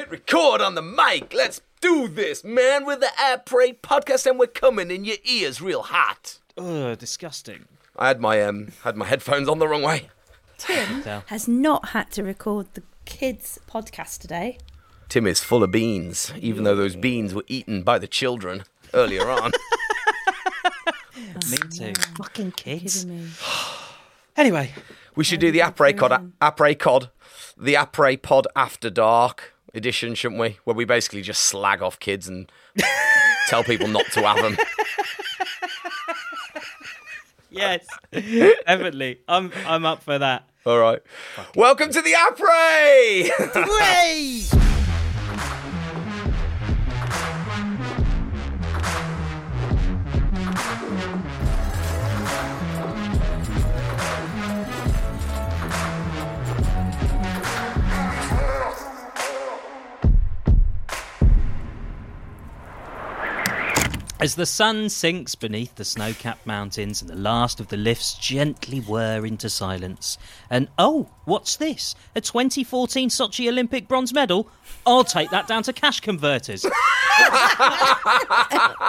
Hit record on the mic. Let's do this, man. We're the Après podcast, and we're coming in your ears real hot. Ugh, disgusting. I had my um had my headphones on the wrong way. Tim has not had to record the kids' podcast today. Tim is full of beans, even though those beans were eaten by the children earlier on. Me too. Fucking kids. Kidding me. Anyway, we should do the Après Cod, Après Cod, the Après Pod After Dark edition, shouldn't we? Where we basically just slag off kids and tell people not to have them. yes, definitely. I'm I'm up for that. All right. Welcome to the Après. As the sun sinks beneath the snow capped mountains and the last of the lifts gently whir into silence, and oh, what's this? A 2014 Sochi Olympic bronze medal? I'll take that down to cash converters.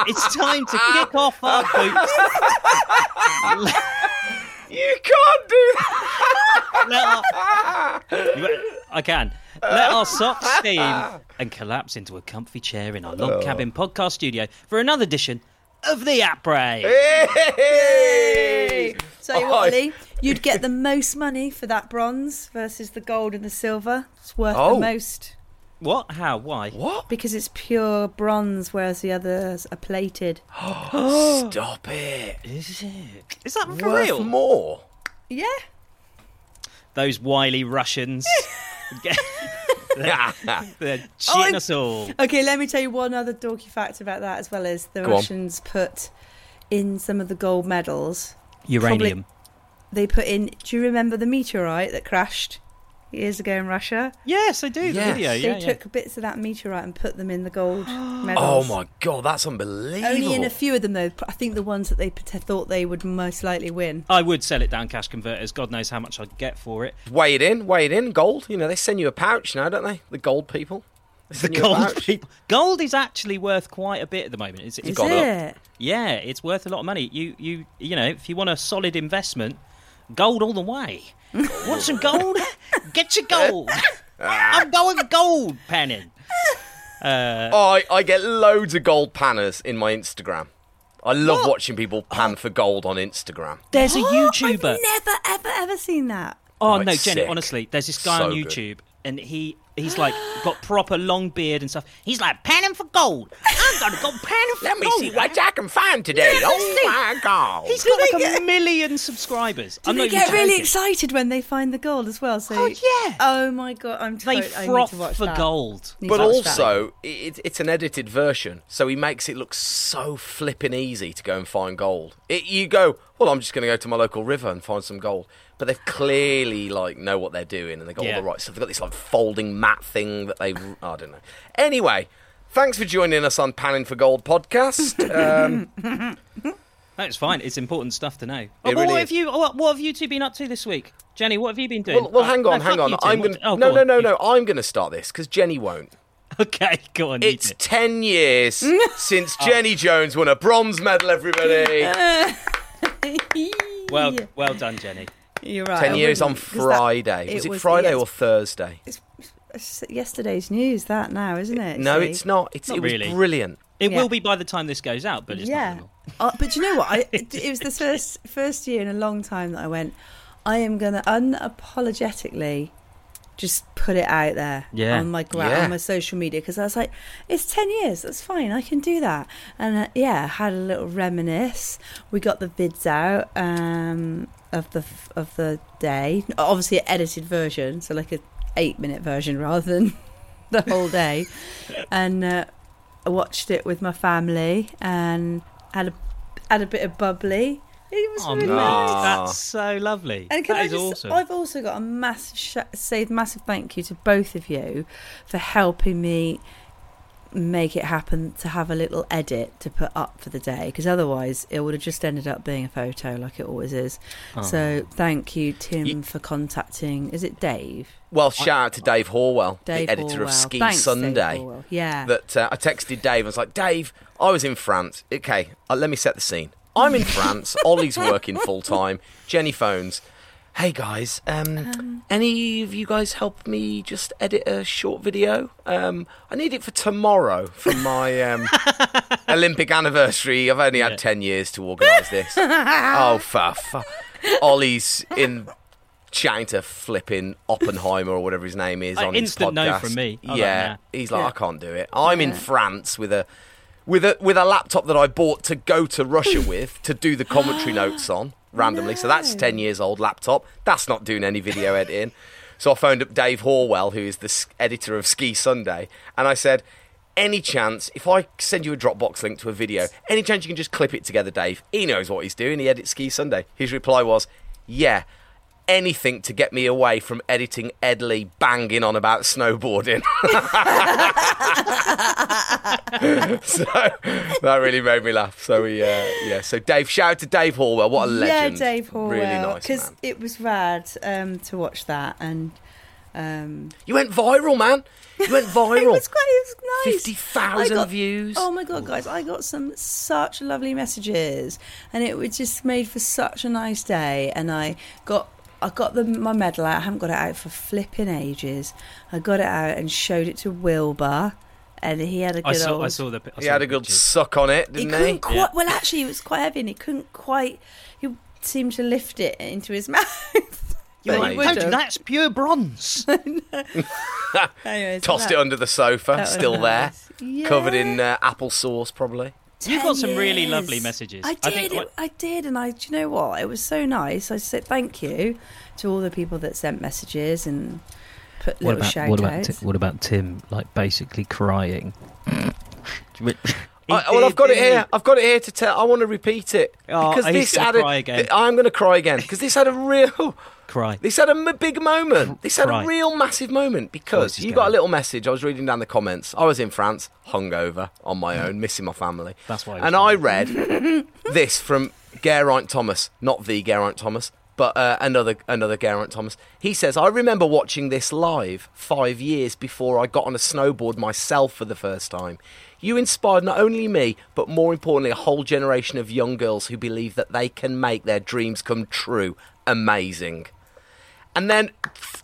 it's time to kick off our boots. you can't do that. No, I can. Let our socks steam and collapse into a comfy chair in our log oh. cabin podcast studio for another edition of the Après. Hey! Tell you Oh, what, Lee, you'd get the most money for that bronze versus the gold and the silver. It's worth Oh. the most What? How? Why? What? because it's pure bronze, whereas the others are plated. Stop it. Is it? Is that for Worth real? more. Yeah. Those wily Russians. they're, they're cheating Oh, us all. Okay, let me tell you one other dorky fact about that as well as the Go on. Russians put in some of the gold medals. Uranium. They put in. Do you remember the meteorite that crashed years ago in Russia? Yes, I do. The Yes. video. they Yeah, yeah. took bits of that meteorite and put them in the gold medals. Oh my god, that's unbelievable. Only in a few of them though. I think the ones that they thought they would most likely win. I would sell it down cash converters. God knows how much I'd get for it. Weigh it in, weigh it in, gold. You know, they send you a pouch now, don't they? The gold people. The send you a gold people. Gold is actually worth quite a bit at the moment. It's, it's Is gone up. it? Yeah, it's worth a lot of money. You you you know, if you want a solid investment, gold all the way. Want some gold? Get your gold. I'm going gold panning. Uh, I, I get loads of gold panners in my Instagram. I love What? watching people pan for gold on Instagram. there's a What? YouTuber. I've never ever ever seen that. Oh Oh, no, it's Jenny, sick. honestly, there's this guy So on good. YouTube and he he's like got proper long beard and stuff. He's like panning for gold. I'm gonna go panning for gold. Let me see what I can find today. Oh my god. He's got like a million subscribers. Do I'm they not even get really joking. excited when they find the gold as well? So Oh, yeah. Oh my god, I'm. They tot- I need froth to watch for that. gold. Need But to watch that. also, it, it's an edited version, so he makes it look so flipping easy to go and find gold. It, you go, well, I'm just going to go to my local river and find some gold. But they've clearly like know what they're doing, and they've got Yeah. all the right stuff. They've got this like folding mat thing that they, I don't know. Anyway, thanks for joining us on Panning for Gold podcast. Um, No, it's fine. It's important stuff to know. Oh, really what is. have you? What, what have you two been up to this week, Jenny? What have you been doing? well, well, Oh, hang no, on, hang on. I'm going. oh, no, go no, no, You- no. I'm going to start this because Jenny won't. Okay, go on. It's 10 years since Oh. Jenny Jones won a bronze medal, everybody. well, well done, Jenny. You're right. 10 I years on wouldn't, 'cause that- Friday. was it it was- Friday yeah, or Thursday? It's, it's yesterday's news, that now, isn't it? No, see? it's not. It's, Not it was really. brilliant. It Yeah. will be by the time this goes out, but it's yeah. not. Uh, but you know what? I, it, it was the first first year in a long time that I went. I am going to unapologetically just put it out there Yeah. on my gra- Yeah. on my social media because I was like, it's ten years. That's fine. I can do that. And uh, yeah, had a little reminisce. We got the vids out um, of the of the day. Obviously, an edited version, so like a eight minute version rather than the whole day. and uh, I watched it with my family and had a had a bit of bubbly. It was Oh, really mate, nice. That's so lovely. And can That I is just? awesome. I've also got a massive sh- say massive thank you to both of you for helping me make it happen to have a little edit to put up for the day because otherwise it would have just ended up being a photo like it always is. Oh. So thank you, Tim, You- for contacting. Is it Dave? Well, shout out to Dave Horwell, Dave the editor Orwell. of Ski Thanks, Sunday. Orwell. Yeah. that uh, I texted Dave and was like, Dave, I was in France. Okay, uh, let me set the scene. I'm in France. Ollie's working full time. Jenny phones. Hey guys, um, any of you guys help me just edit a short video? Um, I need it for tomorrow for my um, Olympic anniversary. I've only had Yeah. ten years to organise this. oh, for fu- Ollie's in chatting to flipping Oppenheimer or whatever his name is Uh, on his podcast. no from me. I yeah, he's like, Yeah. I can't do it. I'm in France with a with a with a laptop that I bought to go to Russia with to do the commentary notes on randomly. So that's ten years old laptop. That's not doing any video editing. So I phoned up Dave Horwell, who is the editor of Ski Sunday, and I said, "Any chance if I send you a Dropbox link to a video, any chance you can just clip it together, Dave? He knows what he's doing. He edits Ski Sunday." His reply was, "Yeah." Anything to get me away from editing Ed Leigh banging on about snowboarding. so that really made me laugh. So we, uh, yeah. So Dave, shout out to Dave Horwell. What a legend! Yeah, Dave Horwell. Really nice Because it was rad um, to watch that, and um, You went viral, man. You went viral. it was quite it was nice. Fifty thousand views. Oh my god, guys! I got some such lovely messages, and it was just made for such a nice day. And I got. I got the, my medal out. I haven't got it out for flipping ages. I got it out and showed it to Wilbur, and he had a good I saw, old. I saw the. I he had the a good pictures. suck on it, didn't he? couldn't quite. Yeah. Well, actually, it was quite heavy, and he couldn't quite. He seemed to lift it into his mouth. You're like, would have. that's pure bronze. Anyway, so Tossed that- it under the sofa, that was still there, nice. covered in uh, applesauce, probably. You 10 got some really lovely messages. I I did. think what- I did, and I. Do you know what? It was so nice. I said thank you to all the people that sent messages and put What little about shout what outs. Ti- what about Tim? Like basically crying. I, well, I've got it here. I've got it here to tell. I want to repeat it Oh, because this had a. cry again. th- I'm going to cry again because this had a real. Cry. This had a m- big moment. This had Cry. a real massive moment because is you got a little message. I was reading down the comments. I was in France, hungover on my own, missing my family. That's why. he And I read this from Geraint Thomas, not the Geraint Thomas, but uh, another another Geraint Thomas. He says, "I remember watching this live five years before I got on a snowboard myself for the first time. You inspired not only me, but more importantly, a whole generation of young girls who believe that they can make their dreams come true. Amazing." And then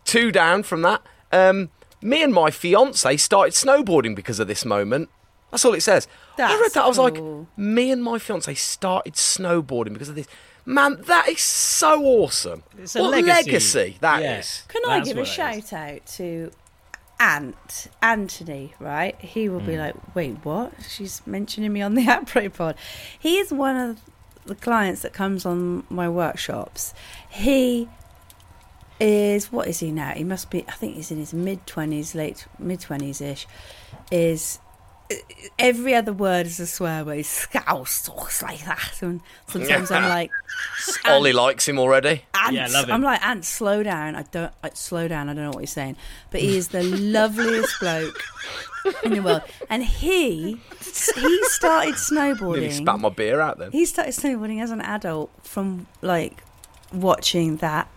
two down from that, um, me and my fiance started snowboarding because of this moment. That's all it says. I read that. I was like, me and my fiance started snowboarding because of this. Man, that is so awesome. It's a what legacy. that is. Yeah. Can I That's give a what that is. shout out to Ant Anthony? Right, he will Mm. be like, "Wait, what? She's mentioning me on the Après Pod." He is one of the clients that comes on my workshops. He is what is he now? He must be. I think he's in his mid twenties, late mid twenties ish. Is every other word is a swear word. He's scouse like that, and sometimes I'm like, Ollie likes him already. Ant, Yeah, love him. I'm like, Ant, slow down. I don't, I, slow down. I don't know what he's saying, but he is the loveliest bloke in the world. And he, he started Nearly snowboarding. spat my beer out then. He started snowboarding as an adult from like watching that,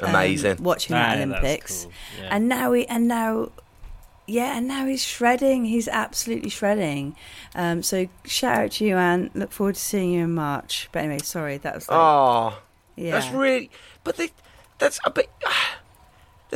um, Amazing. watching Ah, that yeah, Olympics, cool. Yeah. and now he, and now. Yeah, and now he's shredding. He's absolutely shredding. Um, so shout out to you, Anne. Look forward to seeing you in March. But anyway, sorry, that was like, oh, yeah. that's really. But they, that's. But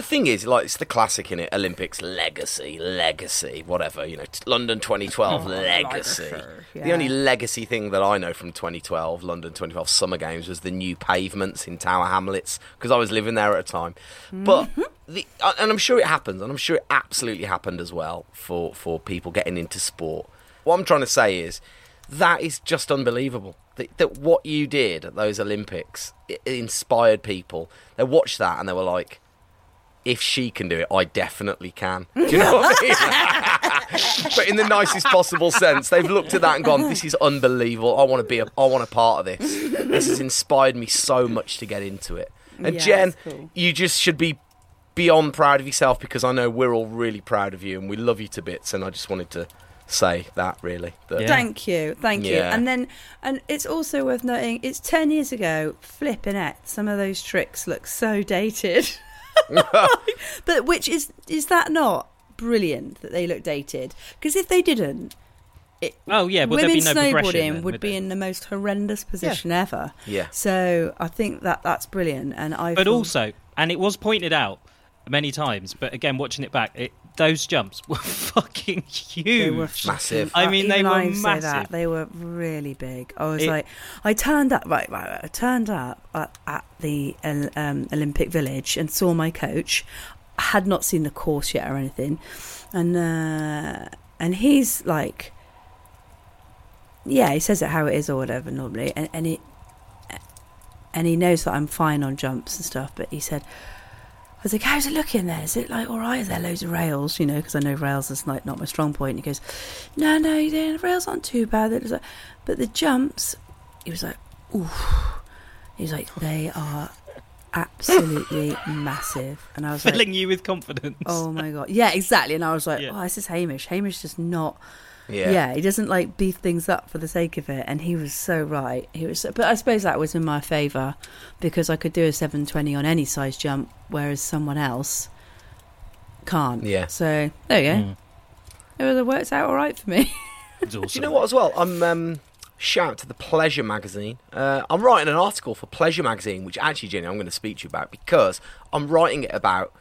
the thing is, like, it's the classic in it. Olympics legacy, legacy, whatever. You know, t- London 2012 legacy. The Yeah. only legacy thing that I know from 2012, London 2012 Summer Games, was the new pavements in Tower Hamlets because I was living there at a time. But Mm-hmm. the, and I'm sure it happens, and I'm sure it absolutely happened as well for for people getting into sport. What I'm trying to say is that is just unbelievable. That, that what you did at those Olympics it, it inspired people. They watched that and they were like, if she can do it, I definitely can. Do you know what I mean? but in the nicest possible sense, they've looked at that and gone, "This is unbelievable. I want to be a, I want a part of this. This has inspired me so much to get into it." And Yeah, Jen, cool. you just should be beyond proud of yourself because I know we're all really proud of you and we love you to bits. And I just wanted to say that really. That- Yeah. Thank you, thank you. And then, and it's also worth noting, it's ten years ago. Flipping it, some of those tricks look so dated. but which is is that not brilliant that they look dated? Because if they didn't, it, Oh yeah, well women be no snowboarding then, would be there? in the most horrendous position ever. Yeah. So I think that that's brilliant, and I. But feel- also, and it was pointed out many times, but again, watching it back, it, those jumps were fucking huge. They were Massive. I mean, they even were I say that, massive. they were really big. I was It- like, I turned up right, right, right. I turned up at, at the um, Olympic Village and saw my coach. I had not seen the course yet or anything, and uh, and he's like, yeah, he says it how it is or whatever normally, and and he and he knows that I'm fine on jumps and stuff. But he said. I was like, how's it looking there? Is it like all right? Is there loads of rails? You know, because I know rails is like not my strong point. And he goes, no, no, the rails aren't too bad. It was like, but the jumps, he was like, oof. He was like, they are absolutely massive. And I was like, filling you with confidence. oh my god, yeah, exactly. And I was like, Yeah. oh, this is Hamish. Hamish is just not. Yeah. Yeah. he doesn't like beef things up for the sake of it, and he was so right. He was, so, but I suppose that was in my favour because I could do a seven twenty on any size jump, whereas someone else can't. Yeah. So there you go. Mm. It was- It works out all right for me. It's Do you know what as well? I'm um, shout to the Pleasure magazine. Uh, I'm writing an article for Pleasure magazine, which actually, Jenny, I'm going to speak to you about because I'm writing it about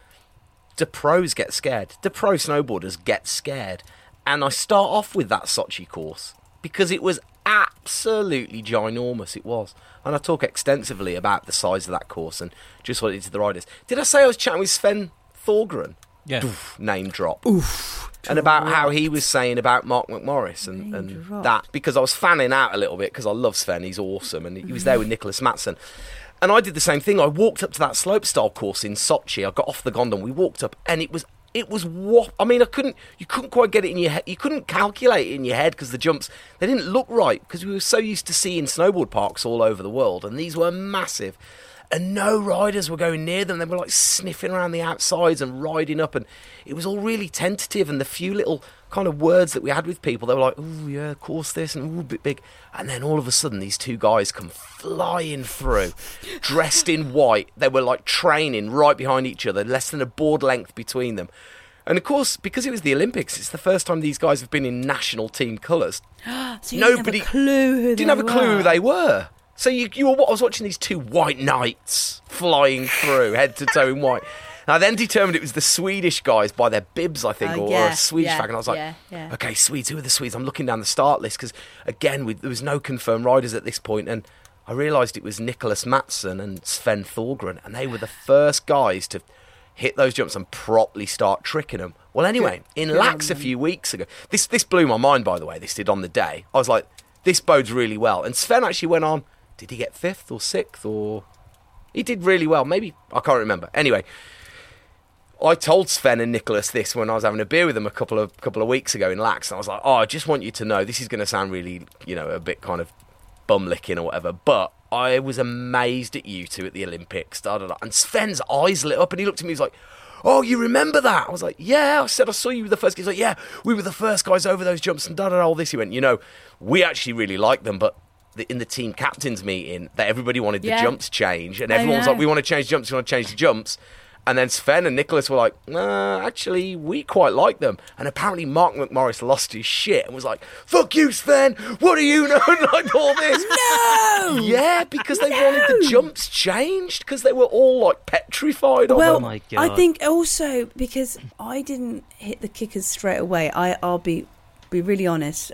do pros get scared? Do pro snowboarders get scared? And I start off with that Sochi course because it was absolutely ginormous. It was, and I talk extensively about the size of that course and just what it did to the riders. Did I say I was chatting with Sven Thorgren? Yeah. name drop. Oof. And about how he was saying about Mark McMorris and, and that because I was fanning out a little bit because I love Sven, he's awesome, and he was there with Niklas Mattsson. And I did the same thing. I walked up to that slopestyle course in Sochi. I got off the gondola. We walked up, and it was it was what I mean. I couldn't you couldn't quite get it in your head. You couldn't calculate it in your head because the jumps they didn't look right because we were so used to seeing snowboard parks all over the world, and these were massive and no riders were going near them. They were like sniffing around the outsides and riding up, and it was all really tentative. And the few little kind of words that we had with people, they were like, "Oh yeah, of course this," and "Ooh, bit big." And then all of a sudden, these two guys come flying through, dressed in white. They were like training right behind each other, less than a board length between them. And of course, because it was the Olympics, it's the first time these guys have been in national team colours So you Nobody- didn't have a clue who didn't have a clue were. who they were. So you, you were, I was watching these two white knights flying through, head to toe in white. And I then determined it was the Swedish guys by their bibs, I think, Oh, or, or a Swedish yeah, flag. And I was like, yeah, yeah. okay, Swedes, who are the Swedes? I'm looking down the start list because, again, we, there was no confirmed riders at this point, and I realised it was Niklas Mattsson and Sven Thorgren, and they were the first guys to hit those jumps and properly start tricking them. Well, anyway, in Laax a few weeks ago, this this blew my mind. By the way, this did on the day. I was like, this bodes really well. And Sven actually went on. Did he get fifth or sixth or? He did really well. Maybe I can't remember. Anyway, I told Sven and Niklas this when I was having a beer with them a couple of couple of weeks ago in Laax, and I was like, "Oh, I just want you to know this is going to sound really, you know, a bit kind of bum licking or whatever, but I was amazed at you two at the Olympics." Da, da, da. And Sven's eyes lit up, and he looked at me. He's like, "Oh, you remember that?" I was like, "Yeah." I said, "I saw you the first." He's like, "Yeah, we were the first guys over those jumps and da da da." All this. He went, "You know, we actually really like them, but." The- In the team captains meeting, that everybody wanted the Yeah. jumps change, and I everyone was like, "We want to change jumps. We want to change the jumps." And then Sven and Niklas were like, nah, actually, we quite like them. And apparently Mark McMorris lost his shit and was like, fuck you, Sven, what do you know? like all this. No! Yeah, because they wanted the jumps changed because they were all like petrified of Well, them. Oh my I think also because I didn't hit the kickers straight away. I, I'll be be really honest.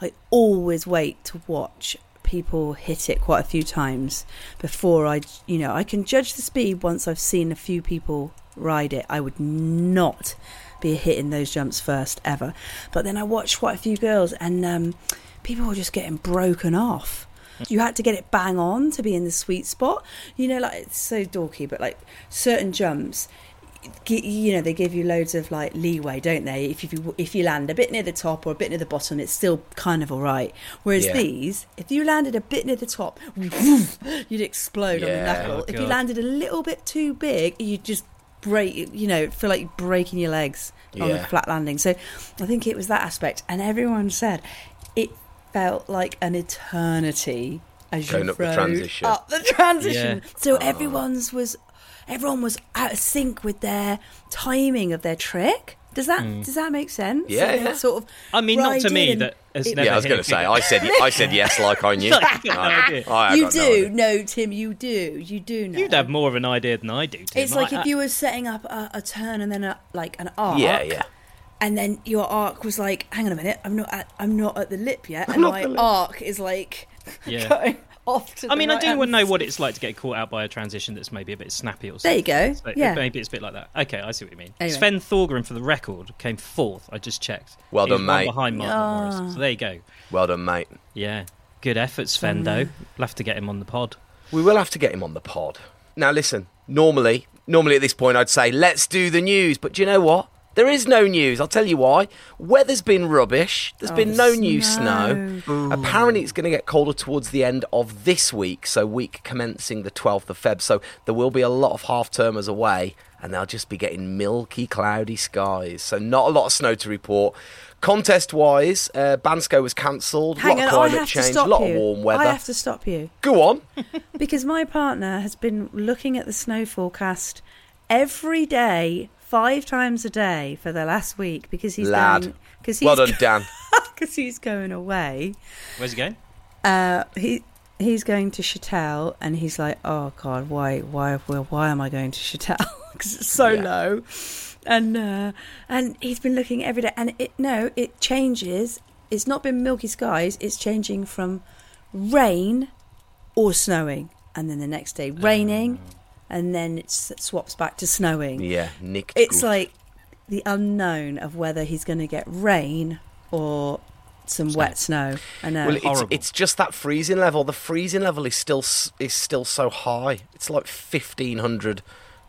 I always wait to watch people hit it quite a few times before I, you know, I can judge the speed once I've seen a few people ride it. I would not be hitting those jumps first ever. But then I watched quite a few girls, and um, people were just getting broken off. You had to get it bang on to be in the sweet spot. You know, like it's so dorky, but like certain jumps, you know, they give you loads of like leeway, don't they? If you if you land a bit near the top or a bit near the bottom, it's still kind of all right. Whereas Yeah. these, if you landed a bit near the top, you'd explode on the knuckle. Oh, if you landed a little bit too big, you'd just break. You know, feel like you're breaking your legs. on the Yeah. flat landing. So I think it was that aspect, and everyone said it felt like an eternity as Going you up the transition. Up the transition. Yeah. So oh. everyone's was everyone was out of sync with their timing of their trick. Does that mm. does that make sense? Yeah, So yeah. Sort of. I mean, not to me in- that has it- never yeah, I was going to say. I said. I said yes, like I knew. Like, no uh, I- I you got no do idea. no, Tim. You do. You do know. You'd have more of an idea than I do. Tim. It's like I- if you were setting up a, a turn and then a, like an arc. Yeah, yeah. And then your arc was like, hang on a minute, I'm not at, I'm not at the lip yet, and not my at the lip. arc is like Yeah. going off to. I the mean, I do right-hand want to know what it's like to get caught out by a transition that's maybe a bit snappy or something. There you go. So yeah. Maybe it's a bit like that. Okay, I see what you mean. Anyway. Sven Thorgren, for the record, came fourth. I just checked. Well He done, mate. behind Mark Ah. Morris. So there you go. Well done, mate. Yeah. Good effort, Sven, though. We'll have to get him on the pod. We will have to get him on the pod. Now, listen. Normally, normally at this point, I'd say let's do the news. But do you know what? There is no news. I'll tell you why. Weather's been rubbish. There's Oh, been the no new snow. snow. Apparently, it's going to get colder towards the end of this week. So, week commencing the 12th of Feb. So, there will be a lot of half termers away, and they'll just be getting milky, cloudy skies. So, not a lot of snow to report. Contest wise, uh, Bansko was cancelled. A Hang lot on, of I climate have to change, a stop lot you. of warm weather. I have to stop you Go on. because my partner has been looking at the snow forecast every day, five times a day for the last week because he's Lad. going because he's Well done, Dan. because he's going away. Where's he going? Uh, he he's going to Chatel, and he's like, "Oh God, why, why, well, why am I going to Chatel? Because it's so Yeah. low." And uh, and he's been looking every day, and it no, it changes. It's not been milky skies. It's changing from rain or snowing, and then the next day raining, and then it swaps back to snowing. Yeah, Nick. It's like the unknown of whether he's going to get rain or some wet snow. I know. Well, it's, it's just that freezing level. The freezing level is still is still so high. It's like fifteen hundred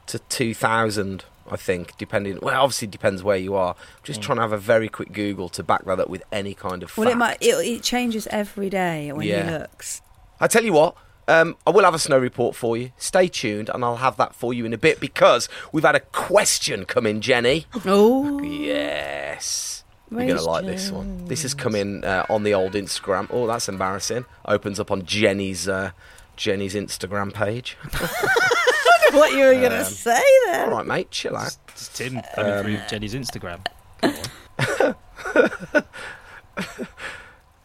to two thousand, I think, depending. Well, obviously it depends where you are. Just mm. trying to have a very quick Google to back that up with any kind of. Well, it might. It, it changes every day when Yeah. he looks. I tell you what. Um, I will have a snow report for you. Stay tuned, and I'll have that for you in a bit because we've had a question come in, Jenny. Oh, Yes. You're going to Raise like this one. This has come in uh, on the old Instagram. Oh, that's embarrassing. Opens up on Jenny's uh, Jenny's Instagram page. what you were going Um, to say then? All right, mate, chill out. It's Tim coming Um, through Jenny's Instagram.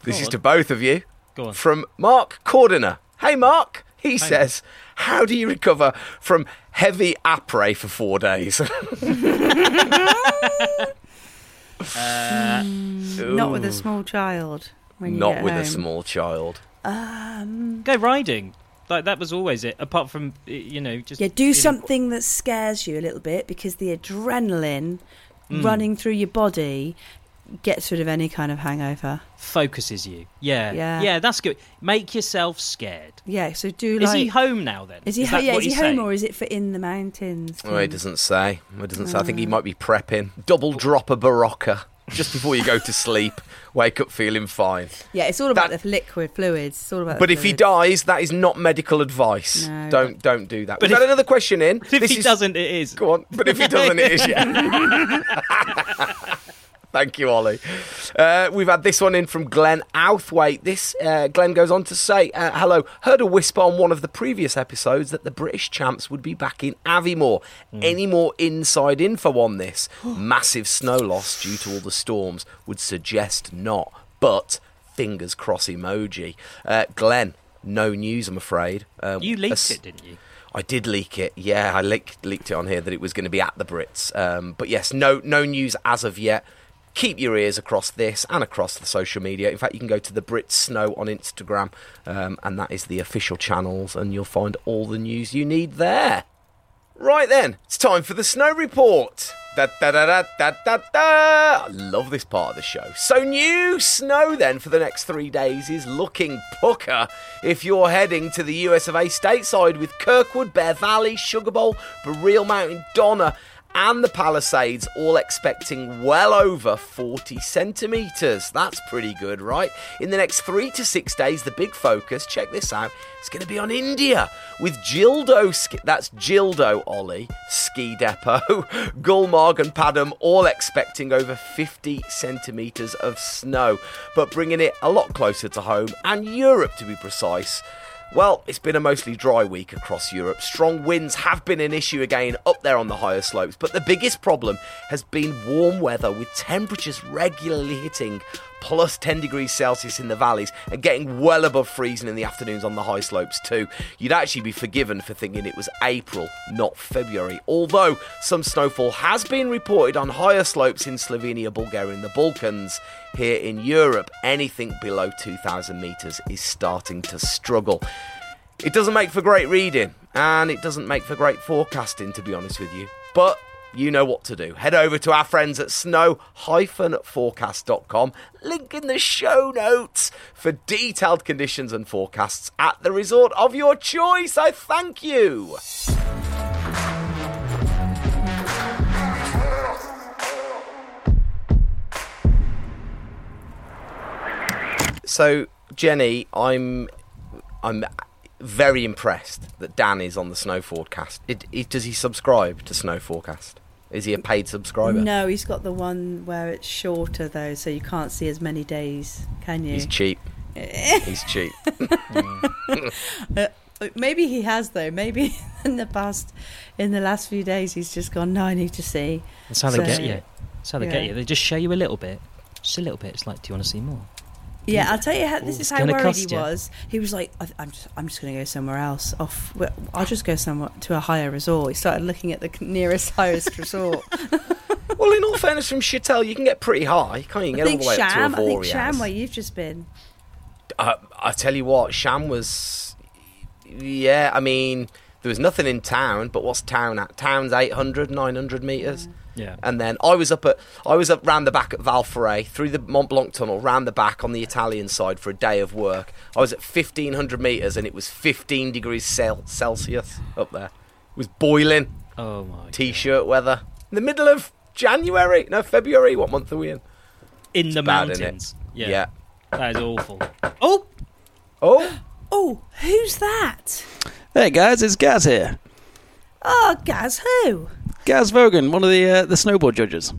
This Go is on. to both of you Go on. from Mark Cordiner. Hey, Mark. He says, "How do you recover from heavy après for four days?" Not with a small child. When you Not get with a small child. Um, Go riding. Like that was always it. Apart from you know just yeah, do feeling- something that scares you a little bit because the adrenaline Hmm. running through your body gets rid of any kind of hangover. focuses you. Yeah, Yeah. yeah, that's good. Make yourself scared. Yeah, so do Is he home now then? Is he? that ho- yeah, what is he he's home saying? or is it for in the mountains? Oh, it doesn't say. It doesn't say. I think he ah. might be prepping. Double drop a Berocca just before you go to sleep. Wake up feeling fine. Yeah, it's all about That- the liquid fluids. It's all about. But the if he fluids. dies, that is not medical advice. No. Don't don't do that. But We've if- had another question in. If This he is- doesn't, it is. Go on. But if he doesn't, it is, yeah. Thank you, Ollie. Uh, we've had this one in from Glenn Outhwaite. This uh, Glenn goes on to say, uh, "Hello, heard a whisper on one of the previous episodes that the British champs would be back in Aviemore. Any more inside info on this? Massive snow loss due to all the storms would suggest not, but fingers cross emoji. Uh, Glenn, no news, I'm afraid. Uh, You leaked it, didn't you? I did leak it. Yeah, I leaked, leaked it on here that it was going to be at the Brits. Um, but yes, no no news as of yet. Keep your ears across this and across the social media. In fact, you can go to the Brit Snow on Instagram, um, and that is the official channels, and you'll find all the news you need there. Right then, it's time for the snow report. Da, da, da, da, da, da, da. I love this part of the show. So, new snow then for the next three days is looking pucker if you're heading to the US of A stateside with Kirkwood, Bear Valley, Sugar Bowl, Boreal Mountain, Donner, and the Palisades all expecting well over 40 centimetres. That's pretty good, right? In the next three to six days, the big focus, check this out, is going to be on India with Gildo, that's Gildo Ollie, Ski Depot, Gulmarg and Padam all expecting over 50 centimetres of snow, but bringing it a lot closer to home and Europe to be precise. Well, it's been a mostly dry week across Europe. Strong winds have been an issue again up there on the higher slopes, but the biggest problem has been warm weather with temperatures regularly hitting plus 10 degrees Celsius in the valleys and getting well above freezing in the afternoons on the high slopes too. You'd actually be forgiven for thinking it was April, not February. Although some snowfall has been reported on higher slopes in Slovenia, Bulgaria, and the Balkans. Here in Europe, anything below 2,000 metres is starting to struggle. It doesn't make for great reading, and it doesn't make for great forecasting, to be honest with you. But you know what to do. Head over to our friends at snow-forecast.com, link in the show notes for detailed conditions and forecasts at the resort of your choice. I thank you. So, Jenny, I'm I'm very impressed that Dan is on the Snow Forecast. It, it, does he subscribe to Snow Forecast? Is he a paid subscriber? No, he's got the one where it's shorter though, so you can't see as many days, can you? He's cheap. he's cheap. uh, maybe he has though. Maybe in the past, in the last few days, he's just gone. No, I need to see. That's how so, they get you. That's how they yeah. get you. They just show you a little bit, just a little bit. It's like, do you want to see more? Yeah, I'll tell you how. This is how worried he was. He was like, "I'm just, I'm just going to go somewhere else. Off, I'll just go somewhere to a higher resort." He started looking at the nearest highest resort. well, in all fairness, from Chatel, you can get pretty high, can't you? you get all the way Cham, up to I think Cham, where you've just been. Uh, I tell you what, Cham was. Yeah, I mean, there was nothing in town, but what's town at? Town's 800, 900 metres. Yeah. Yeah. And then I was up at I was up round the back at Val Ferret through the Mont Blanc tunnel, round the back on the Italian side for a day of work. I was at 1500 meters and it was 15 degrees Celsius up there. It was boiling. Oh my. T-shirt God. weather in the middle of January. No, February. What month are we in? In it's the bad, mountains. Yeah. yeah. That is awful. Oh. Oh. Oh, who's that? Hey guys, it's Gaz here. Oh, Gaz, who? Gaz Vogan, one of the uh, the snowboard judges.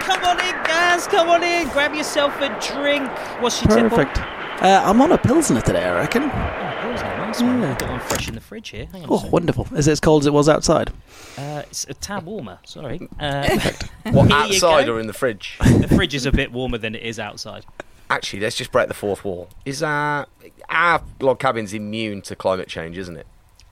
Come on in, Gaz. Come on in. Grab yourself a drink. What's your Perfect. Uh, I'm on a pilsner today, I reckon. Oh, pilsner, nice one. Yeah. Got one fresh in the fridge here. Hang on oh, wonderful. Is it as cold as it was outside? Uh, it's a tab warmer. Sorry. Uh, what outside or in the fridge? the fridge is a bit warmer than it is outside actually, let's just break the fourth wall. Is our our log cabin's immune to climate change, isn't it?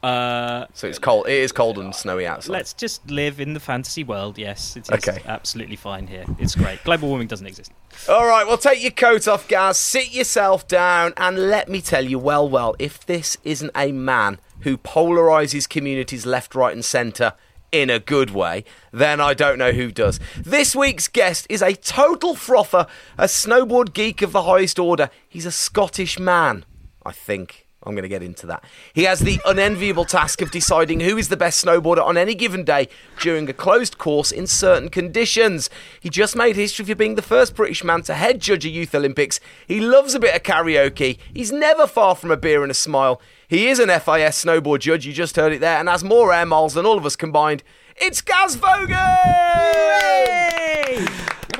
Uh, so it's cold. It is cold and snowy outside. Let's just live in the fantasy world. Yes, it's okay. absolutely fine here. It's great. Global warming doesn't exist. All right, well, take your coat off, Gaz. Sit yourself down, and let me tell you, well, well, if this isn't a man who polarises communities left, right, and centre in a good way, then I don't know who does. This week's guest is a total frother, a snowboard geek of the highest order. He's a Scottish man, I think. I'm going to get into that. He has the unenviable task of deciding who is the best snowboarder on any given day during a closed course in certain conditions. He just made history for being the first British man to head judge a Youth Olympics. He loves a bit of karaoke. He's never far from a beer and a smile. He is an FIS snowboard judge, you just heard it there, and has more air miles than all of us combined. It's Gaz Vogan!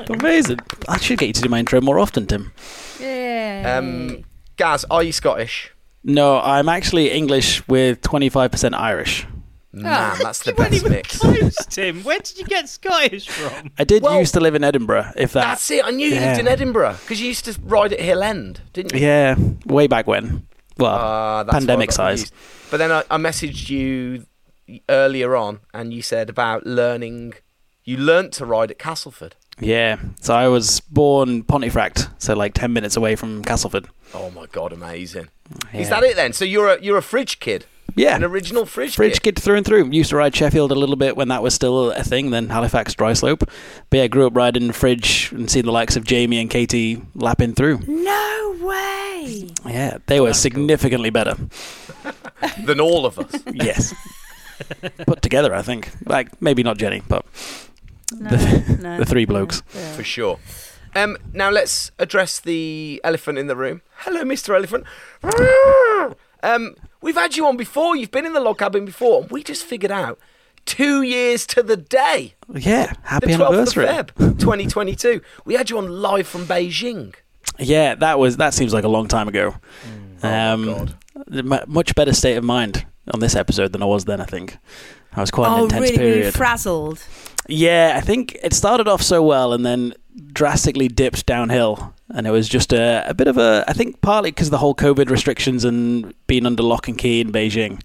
Amazing. I should get you to do my intro more often, Tim. Yeah. Um, Gaz, are you Scottish? No, I'm actually English with 25% Irish. Man, oh, that's the best even mix. Close, Tim. Where did you get Scottish from? I did well, used to live in Edinburgh. If that, that's it. I knew yeah. you lived in Edinburgh because you used to ride at Hill End, didn't you? Yeah, way back when. Well, uh, pandemic size. But then I, I messaged you earlier on, and you said about learning. You learnt to ride at Castleford. Yeah, so I was born Pontefract, so like ten minutes away from Castleford. Oh my god, amazing! Yeah. Is that it then? So you're a you're a fridge kid? Yeah, an original fridge fridge kid. kid through and through. Used to ride Sheffield a little bit when that was still a thing. Then Halifax dry slope. But yeah, grew up riding the fridge and seeing the likes of Jamie and Katie lapping through. No way. Yeah, they were significantly cool. better than all of us. yes. put together. I think, like maybe not Jenny, but No, The- no, the three no, blokes. yeah. for sure. Um, now let's address the elephant in the room. Hello, Mr. Elephant. um, we've had you on before. You've been in the log cabin before. and We just figured out two years to the day, yeah, happy the 12th anniversary. of Feb, 2022. We had you on live from Beijing. Yeah, that was that seems like a long time ago. Oh, Um, God. much better state of mind on this episode than I was then. I think I was quite an Oh, intense really, really period. frazzled. yeah, I think it started off so well and then drastically dipped downhill, and it was just a, a bit of a. I think partly because the whole COVID restrictions and being under lock and key in Beijing,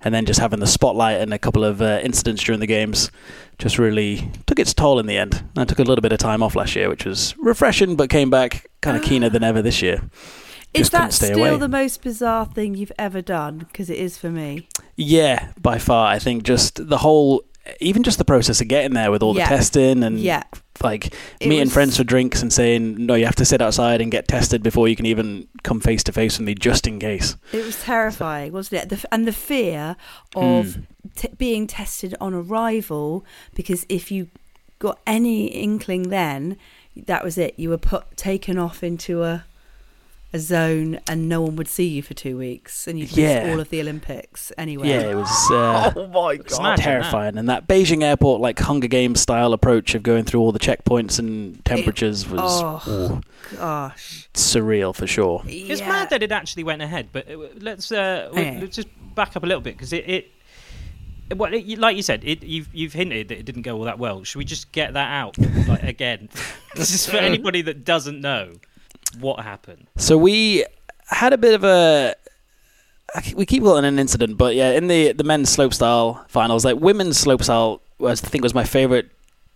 and then just having the spotlight and a couple of uh, incidents during the games, just really took its toll in the end. I took a little bit of time off last year, which was refreshing, but came back kind of keener than ever this year. Is Just couldn't that still away. the most bizarre thing you've ever done? Because it is for me. Yeah, by far. I think just the whole, even just the process of getting there with all Yeah. the testing and yeah. like It meeting was- friends for drinks and saying no, you have to sit outside and get tested before you can even come face to face with me, just in case. It was terrifying, wasn't it? The, and the fear of Mm. t- being tested on arrival, because if you got any inkling, then that was it. You were put taken off into a a zone, and no one would see you for two weeks, and you'd Yeah. miss all of the Olympics anyway. Yeah, it was uh, oh my It's god! mad. terrifying, and that Beijing airport like Hunger Games style approach of going through all the checkpoints and temperatures was oh. ooh, Gosh, surreal for sure. It's Yeah. mad that it actually went ahead, but uh, let's uh, w- Okay. let's just back up a little bit because it, it, it- well, it, like you said, it, you've you've hinted that it didn't go all that well. Should we just get that out like again? this is for anybody that doesn't know what happened. So we had a bit of a. We keep calling it an incident, but yeah, in the the men's slopestyle finals, like women's slopestyle was I think was my favorite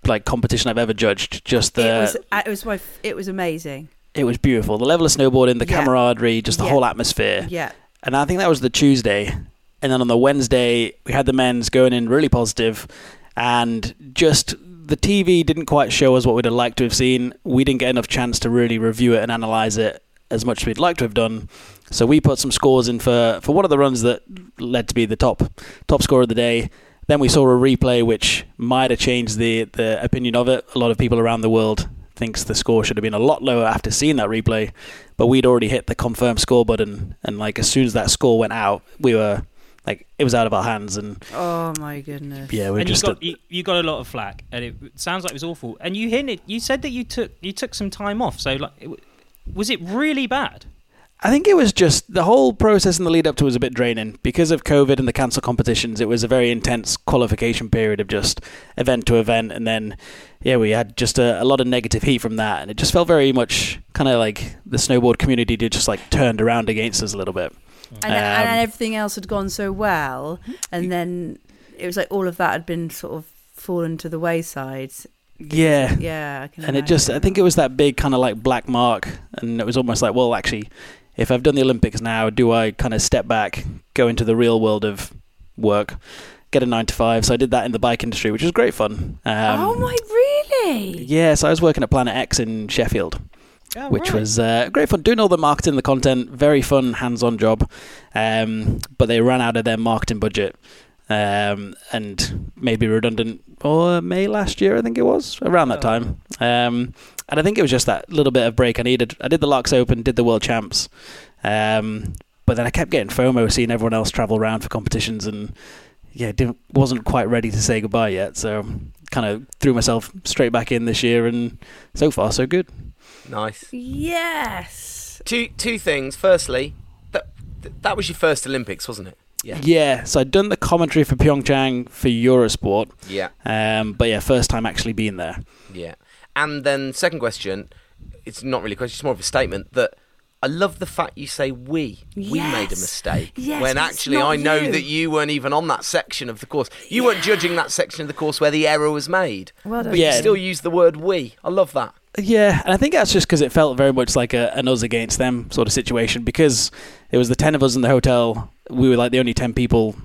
like competition I've ever judged. Just the it was. uh, It was my. It was amazing. it was beautiful. The level of snowboarding, the Yeah. camaraderie, just the Yeah. whole atmosphere. Yeah. And I think that was the Tuesday. And then on the Wednesday, we had the men's going in really positive, and just the TV didn't quite show us what we'd have liked to have seen. We didn't get enough chance to really review it and analyze it as much as we'd like to have done. So we put some scores in for, for one of the runs that led to be the top top score of the day. Then we saw a replay which might have changed the, the opinion of it. A lot of people around the world thinks the score should have been a lot lower after seeing that replay, but we'd already hit the confirm score button, and like as soon as that score went out, we were like it was out of our hands, and Oh my goodness. yeah, we are and you just got you, you got a lot of flack, and it sounds like it was awful. And you hinted, you said that you took you took some time off. So like, it, was it really bad? I think it was just the whole process and the lead up to it was a bit draining because of COVID and the cancel competitions. It was a very intense qualification period of just event to event, and then yeah, we had just a, a lot of negative heat from that, and it just felt very much kind of like the snowboard community did just like turned around against us a little bit. And, and Um, everything else had gone so well, and then it was like all of that had been sort of fallen to the wayside. Yeah, Yeah, I can and it just I think it was that big kind of like black mark, and it was almost like well, actually, if I've done the Olympics now, do I kind of step back, go into the real world of work? Get a nine to five, so I did that in the bike industry, which was great fun. Um, oh my, really? Yeah, so I was working at Planet X in Sheffield, Oh, which right. was uh, great fun. Doing all the marketing, the content, very fun, hands-on job. Um, but they ran out of their marketing budget um, and made me redundant. Or May last year, I think it was around that Oh. time. Um, and I think it was just that little bit of break I needed. I did the Laax Open, did the World Champs, um, but then I kept getting FOMO, seeing everyone else travel around for competitions, and yeah, didn't, wasn't quite ready to say goodbye yet. So kind of threw myself straight back in this year, and so far so good. Nice. Yes. Two two things. Firstly, that that was your first Olympics, wasn't it? Yeah. Yeah, so I'd done the commentary for Pyeongchang for Eurosport, Yeah. um, but yeah, first time actually being there. Yeah. And then second question, it's not really a question, it's more of a statement that I love the fact you say we. We made a mistake. Yes, when actually I know you. that you weren't even on that section of the course. You weren't judging that section of the course where the error was made. Well done. But Yeah. you still use the word we. I love that. Yeah, and I think that's just because it felt very much like a, an us against them sort of situation because it was the 10 of us in the hotel. We were like the only 10 people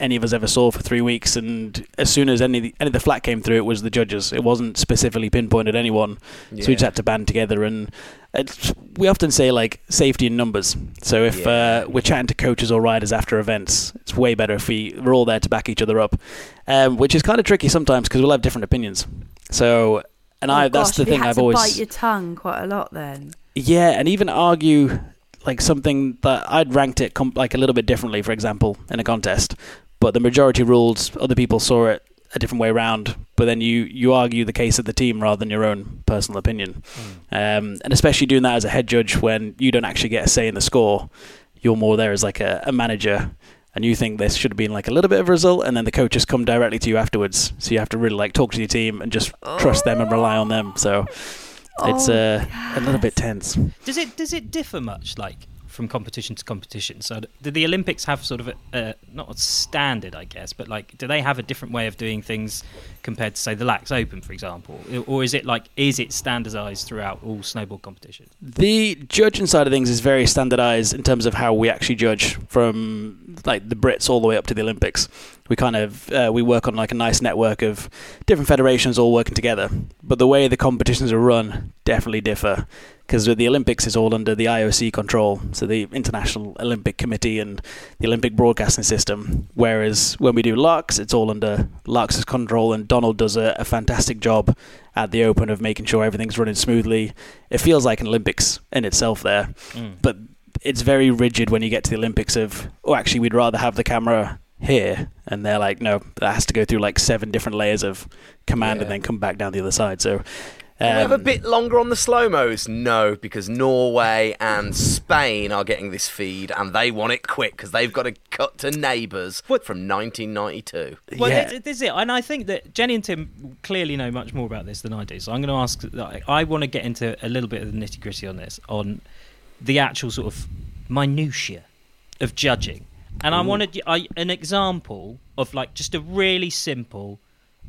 any of us ever saw for three weeks. And as soon as any of the, any of the flat came through, it was the judges. It wasn't specifically pinpointed anyone. So we just had to band together. And it's, we often say like safety in numbers. So if Yeah. uh, we're chatting to coaches or riders after events, it's way better if we, we're all there to back each other up, um, which is kind of tricky sometimes because we'll have different opinions. So. And Oh, I, that's gosh, the have you thing had I've to always bite your tongue quite a lot then. yeah, and even argue like something that I'd ranked it com- like a little bit differently, for example, in a contest, but the majority ruled other people saw it a different way around. But then you you argue the case of the team rather than your own personal opinion, um, and especially doing that as a head judge when you don't actually get a say in the score, you're more there as like a, a manager. And you think this should have been like a little bit of a result, and then the coaches come directly to you afterwards. So you have to really like talk to your team and just trust them and rely on them. So it's Oh, uh, a little bit tense. Does it does it differ much, like from competition to competition? So, d- do the Olympics have sort of a, not a standard, I guess, but like, do they have a different way of doing things compared to, say, the Laax Open, for example, or is it like, is it standardised throughout all snowboard competitions? The judging side of things is very standardized in terms of how we actually judge from like the Brits all the way up to the Olympics. We kind of uh, we work on like a nice network of different federations all working together. But the way the competitions are run definitely differ because the Olympics is all under the IOC control, so the International Olympic Committee and the Olympic Broadcasting System. Whereas when we do Laax, it's all under Laax's control, and Donald does a, a fantastic job at the Open of making sure everything's running smoothly. It feels like an Olympics in itself there, mm. but it's very rigid when you get to the Olympics. Of oh, actually, we'd rather have the camera here, and they're like, no, that has to go through like seven different layers of command Yeah. and then come back down the other side. So. Can we have a um, bit longer on the slow mos? No, because Norway and Spain are getting this feed and they want it quick because they've got to cut to neighbours What- from 1992. Well, Yeah. this, this is it, and I think that Jenny and Tim clearly know much more about this than I do. So I'm going to ask. like, I want to get into a little bit of the nitty gritty on this, on the actual sort of minutiae of judging, and I wanted I, an example of like just a really simple,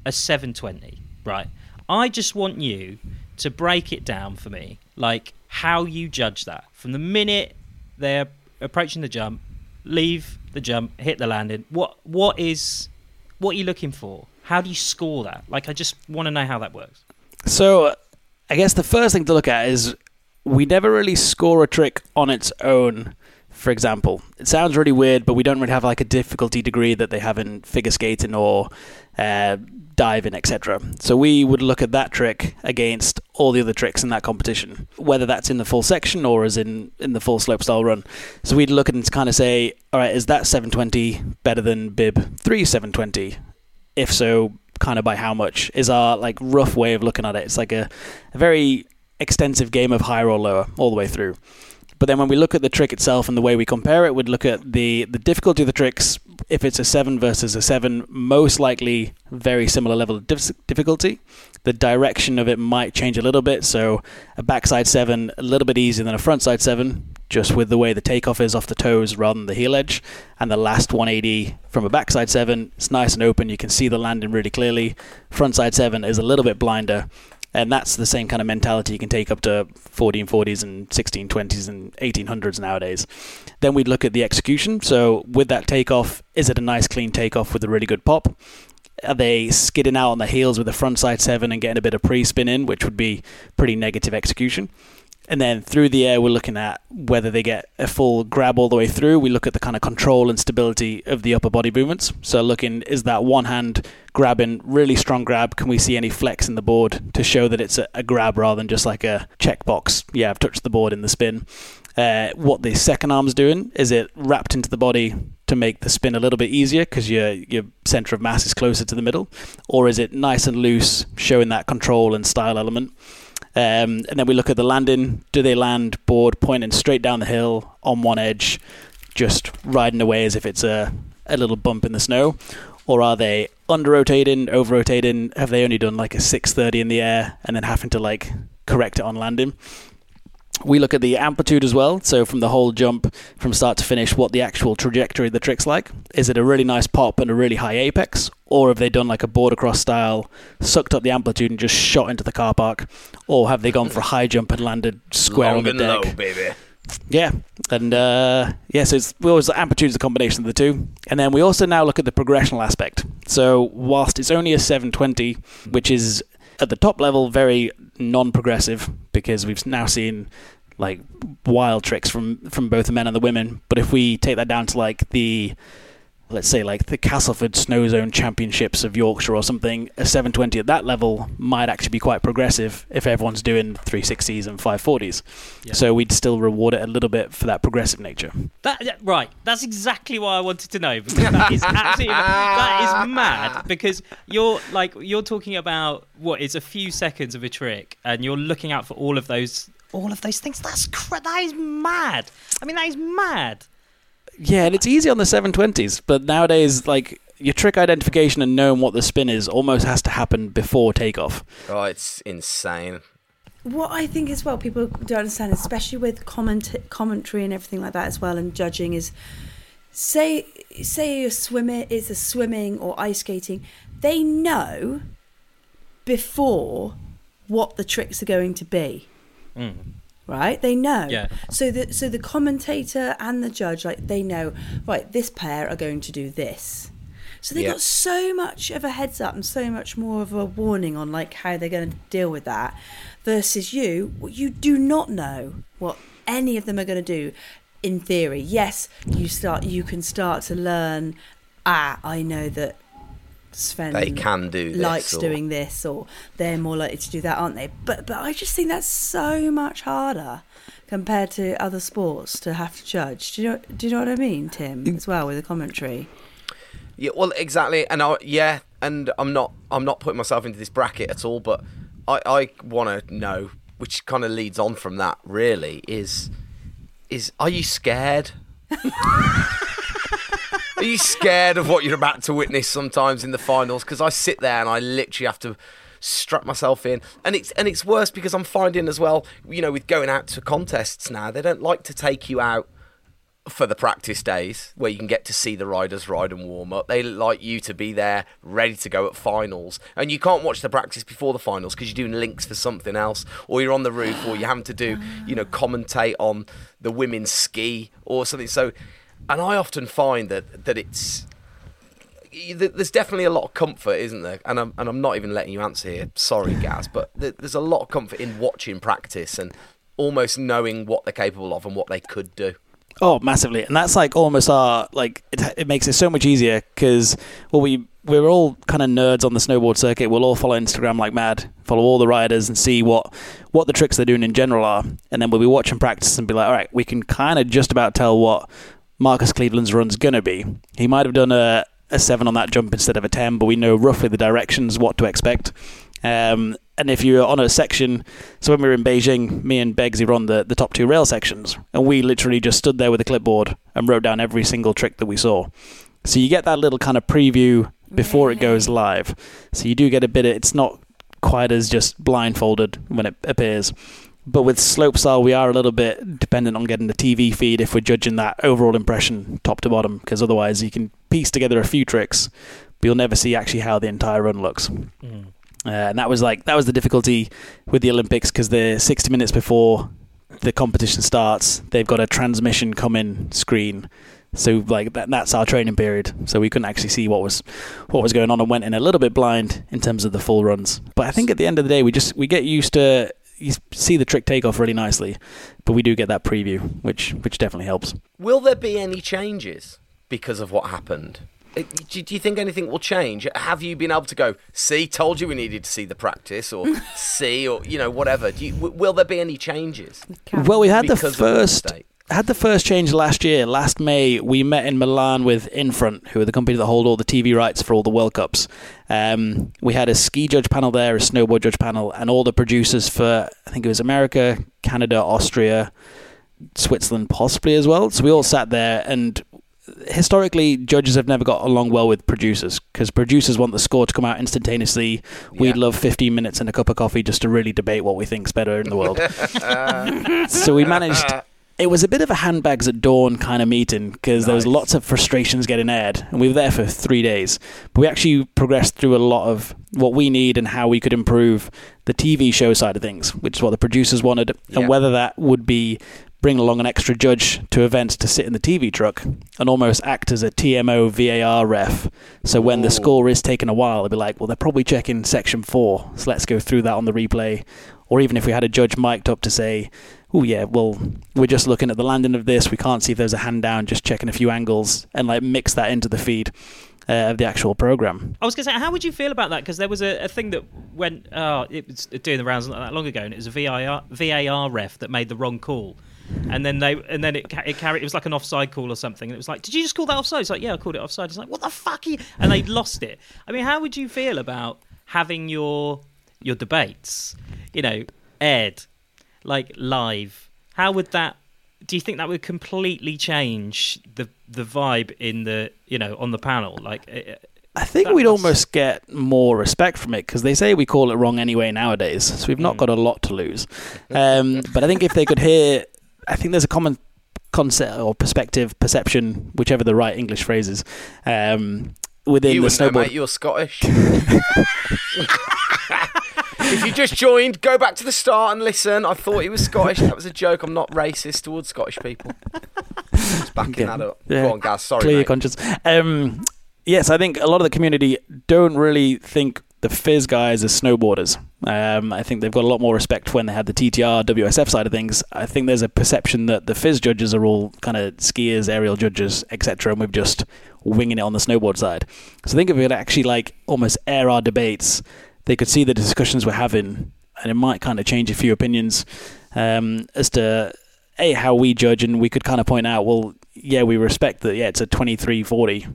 a 720, right? I just want you to break it down for me, like how you judge that from the minute they're approaching the jump, leave the jump, hit the landing. What what is what are you looking for? How do you score that? Like, I just want to know how that works. So, I guess the first thing to look at is we never really score a trick on its own. For example, it sounds really weird, but we don't really have like a difficulty degree that they have in figure skating or uh, diving, etc. So we would look at that trick against all the other tricks in that competition, whether that's in the full section or as in in the full slopestyle run. So we'd look at and kind of say, all right, is that 720 better than bib 3 720? If so, kind of by how much is our like rough way of looking at it. It's like a, a very extensive game of higher or lower all the way through. But then when we look at the trick itself and the way we compare it, we'd look at the the difficulty of the tricks. If it's a seven versus a seven, most likely very similar level of difficulty. The direction of it might change a little bit. So a backside seven a little bit easier than a frontside seven, just with the way the takeoff is off the toes rather than the heel edge. And the last 180 from a backside seven, it's nice and open. You can see the landing really clearly. Frontside seven is a little bit blinder. And that's the same kind of mentality you can take up to 1440s and 1620s and 1800s nowadays. Then we'd look at the execution. So with that takeoff, is it a nice clean takeoff with a really good pop? Are they skidding out on the heels with a frontside seven and getting a bit of pre-spin in, which would be pretty negative execution? And then through the air, we're looking at whether they get a full grab all the way through. We look at the kind of control and stability of the upper body movements. So, looking, is that one hand grabbing, really strong grab? Can we see any flex in the board to show that it's a, a grab rather than just like a checkbox? Yeah, I've touched the board in the spin. Uh, what the second arm's doing is it wrapped into the body to make the spin a little bit easier because your your center of mass is closer to the middle, or is it nice and loose, showing that control and style element? Um, and then we look at the landing. Do they land board pointing straight down the hill on one edge, just riding away as if it's a, a little bump in the snow? Or are they under rotating, over rotating? Have they only done like a 630 in the air and then having to like correct it on landing? We look at the amplitude as well. So from the whole jump, from start to finish, what the actual trajectory of the trick's like. Is it a really nice pop and a really high apex, or have they done like a border cross style, sucked up the amplitude and just shot into the car park, or have they gone for a high jump and landed square Long on the deck? low, baby. Yeah, and uh, yeah, so it's, we always amplitude is a combination of the two, and then we also now look at the progressional aspect. So whilst it's only a 720, which is at the top level very non-progressive because we've now seen like wild tricks from from both the men and the women. But if we take that down to like the let's say like the Castleford Snow Zone Championships of Yorkshire or something, a 720 at that level might actually be quite progressive if everyone's doing 360s and 540s. Yeah. So we'd still reward it a little bit for that progressive nature. That right. That's exactly what I wanted to know because that is absolutely that is mad because you're like you're talking about what is a few seconds of a trick and you're looking out for all of those all of those things. That's cra- that is mad. I mean that is mad. Yeah, and it's easy on the 720s, but nowadays, like your trick identification and knowing what the spin is almost has to happen before takeoff. Oh, it's insane. What I think as well, people don't understand, especially with comment commentary and everything like that as well, and judging is, say, say a swimmer is a swimming or ice skating, they know before what the tricks are going to be, Mm. Right? They know. Yeah. So the so the commentator and the judge, like they know, right? This pair are going to do this. So they Yeah. got so much of a heads up and so much more of a warning on like how they're going to deal with that. Versus you, you do not know what any of them are going to do. In theory, yes, you start. You can start to learn. Ah, I know that Sven They can do this. likes or- doing this, or they're more likely to do that, aren't they? But but I just think that's so much harder compared to other sports to have to judge. Do you know? Do you know what I mean, Tim? As well with the commentary. Yeah, well, exactly, and I, yeah, and I'm not, I'm not putting myself into this bracket at all, but I, I want to know, which kind of leads on from that. Really, is, is, are you scared? are you scared of what you're about to witness sometimes in the finals? Because I sit there and I literally have to strap myself in, and it's and it's worse because I'm finding as well, you know, with going out to contests now, they don't like to take you out for the practice days where you can get to see the riders ride and warm up. They like you to be there ready to go at finals. And you can't watch the practice before the finals because you're doing links for something else or you're on the roof or you're having to do, you know, commentate on the women's ski or something. So and I often find that that it's there's definitely a lot of comfort, isn't there? And I'm and I'm not even letting you answer here. Sorry, Gaz, but there's a lot of comfort in watching practice and almost knowing what they're capable of and what they could do. Oh, massively, and that's like almost our like it, it makes it so much easier because well we we're all kind of nerds on the snowboard circuit. We'll all follow Instagram like mad, follow all the riders and see what what the tricks they're doing in general are, and then we'll be watching practice and be like, all right, we can kind of just about tell what Marcus Kleveland's run's gonna be. He might have done a a seven on that jump instead of a ten, but we know roughly the directions, what to expect. Um, and if you're on a section, so when we were in Beijing, me and Beggsy were on the, the top two rail sections, and we literally just stood there with a clipboard and wrote down every single trick that we saw. So you get that little kind of preview before it goes live. So you do get a bit of, it's not quite as just blindfolded when it appears. But with slopestyle, we are a little bit dependent on getting the TV feed if we're judging that overall impression top to bottom, because otherwise you can piece together a few tricks, but you'll never see actually how the entire run looks. Mm. Uh, and that was like that was the difficulty with the Olympics because the 60 minutes before the competition starts, they've got a transmission come in screen. So like that, that's our training period. So we couldn't actually see what was what was going on and went in a little bit blind in terms of the full runs. But I think at the end of the day, we just we get used to you see the trick take off really nicely, but we do get that preview, which which definitely helps. Will there be any changes because of what happened? Uh, Do do you think anything will change? Have you been able to go, see, told you we needed to see the practice, or see, or, you know, whatever? Do you, will there be any changes? Well, we had the because the first mistake? Had the first change last year. Last May, we met in Milan with Infront, who are the company that hold all the TV rights for all the World Cups. Um, we had a ski judge panel there, a snowboard judge panel, and all the producers for I think it was America, Canada, Austria, Switzerland, possibly as well. So we all sat there, and historically, judges have never got along well with producers because producers want the score to come out instantaneously. We'd Yeah. love 15 minutes and a cup of coffee just to really debate what we think's better in the world. so we managed. It was a bit of a handbags at dawn kind of meeting because there was lots of frustrations getting aired, and we were there for three days. But we actually progressed through a lot of what we need and how we could improve the TV show side of things, which is what the producers wanted, Yeah. and whether that would be bring along an extra judge to events to sit in the TV truck and almost act as a TMO VAR ref. So when the score is taken a while, they'll be like, well, they're probably checking section four, so let's go through that on the replay. Or even if we had a judge mic'd up to say, oh, yeah, well, we're just looking at the landing of this, we can't see if there's a hand down, just checking a few angles, and like mix that into the feed uh, of the actual program. I was going to say, how would you feel about that? Because there was a, a thing that went, oh, it was doing the rounds not that long ago, and it was a VAR, VAR ref that made the wrong call. And then they, and then it, it carried. It was like an offside call or something. And it was like, "Did you just call that offside?" It's like, "Yeah, I called it offside." It's like, "What the fuck?" And they lost it. I mean, how would you feel about having your your debates, you know, aired like live? How would that? Do you think that would completely change the the vibe in the you know on the panel? Like, eh, I think That we'd must- almost get more respect from it because they say we call it wrong anyway nowadays, so we've not Mm. got a lot to lose. Um, but I think if they could hear, I think there's a common concept or perspective, perception, whichever the right English phrase is, um, within you the wouldn't know, snowboard. mate. You're Scottish. if you just joined, go back to the start and listen. I thought he was Scottish. That was a joke. I'm not racist towards Scottish people. Just backing that up. Yeah. Go on, Gaz. Sorry, clear your mate. conscience. Um, yes, I think a lot of the community don't really think the FIS guys are snowboarders. Um, I think they've got a lot more respect when they had the TTR, WSF side of things. I think there's a perception that the FIS judges are all kind of skiers, aerial judges, etc., and we're just winging it on the snowboard side. So I think if we could actually like almost air our debates, they could see the discussions we're having, and it might kind of change a few opinions um, as to a how we judge, and we could kind of point out, well, yeah, we respect that. Yeah, it's a twenty-three forty,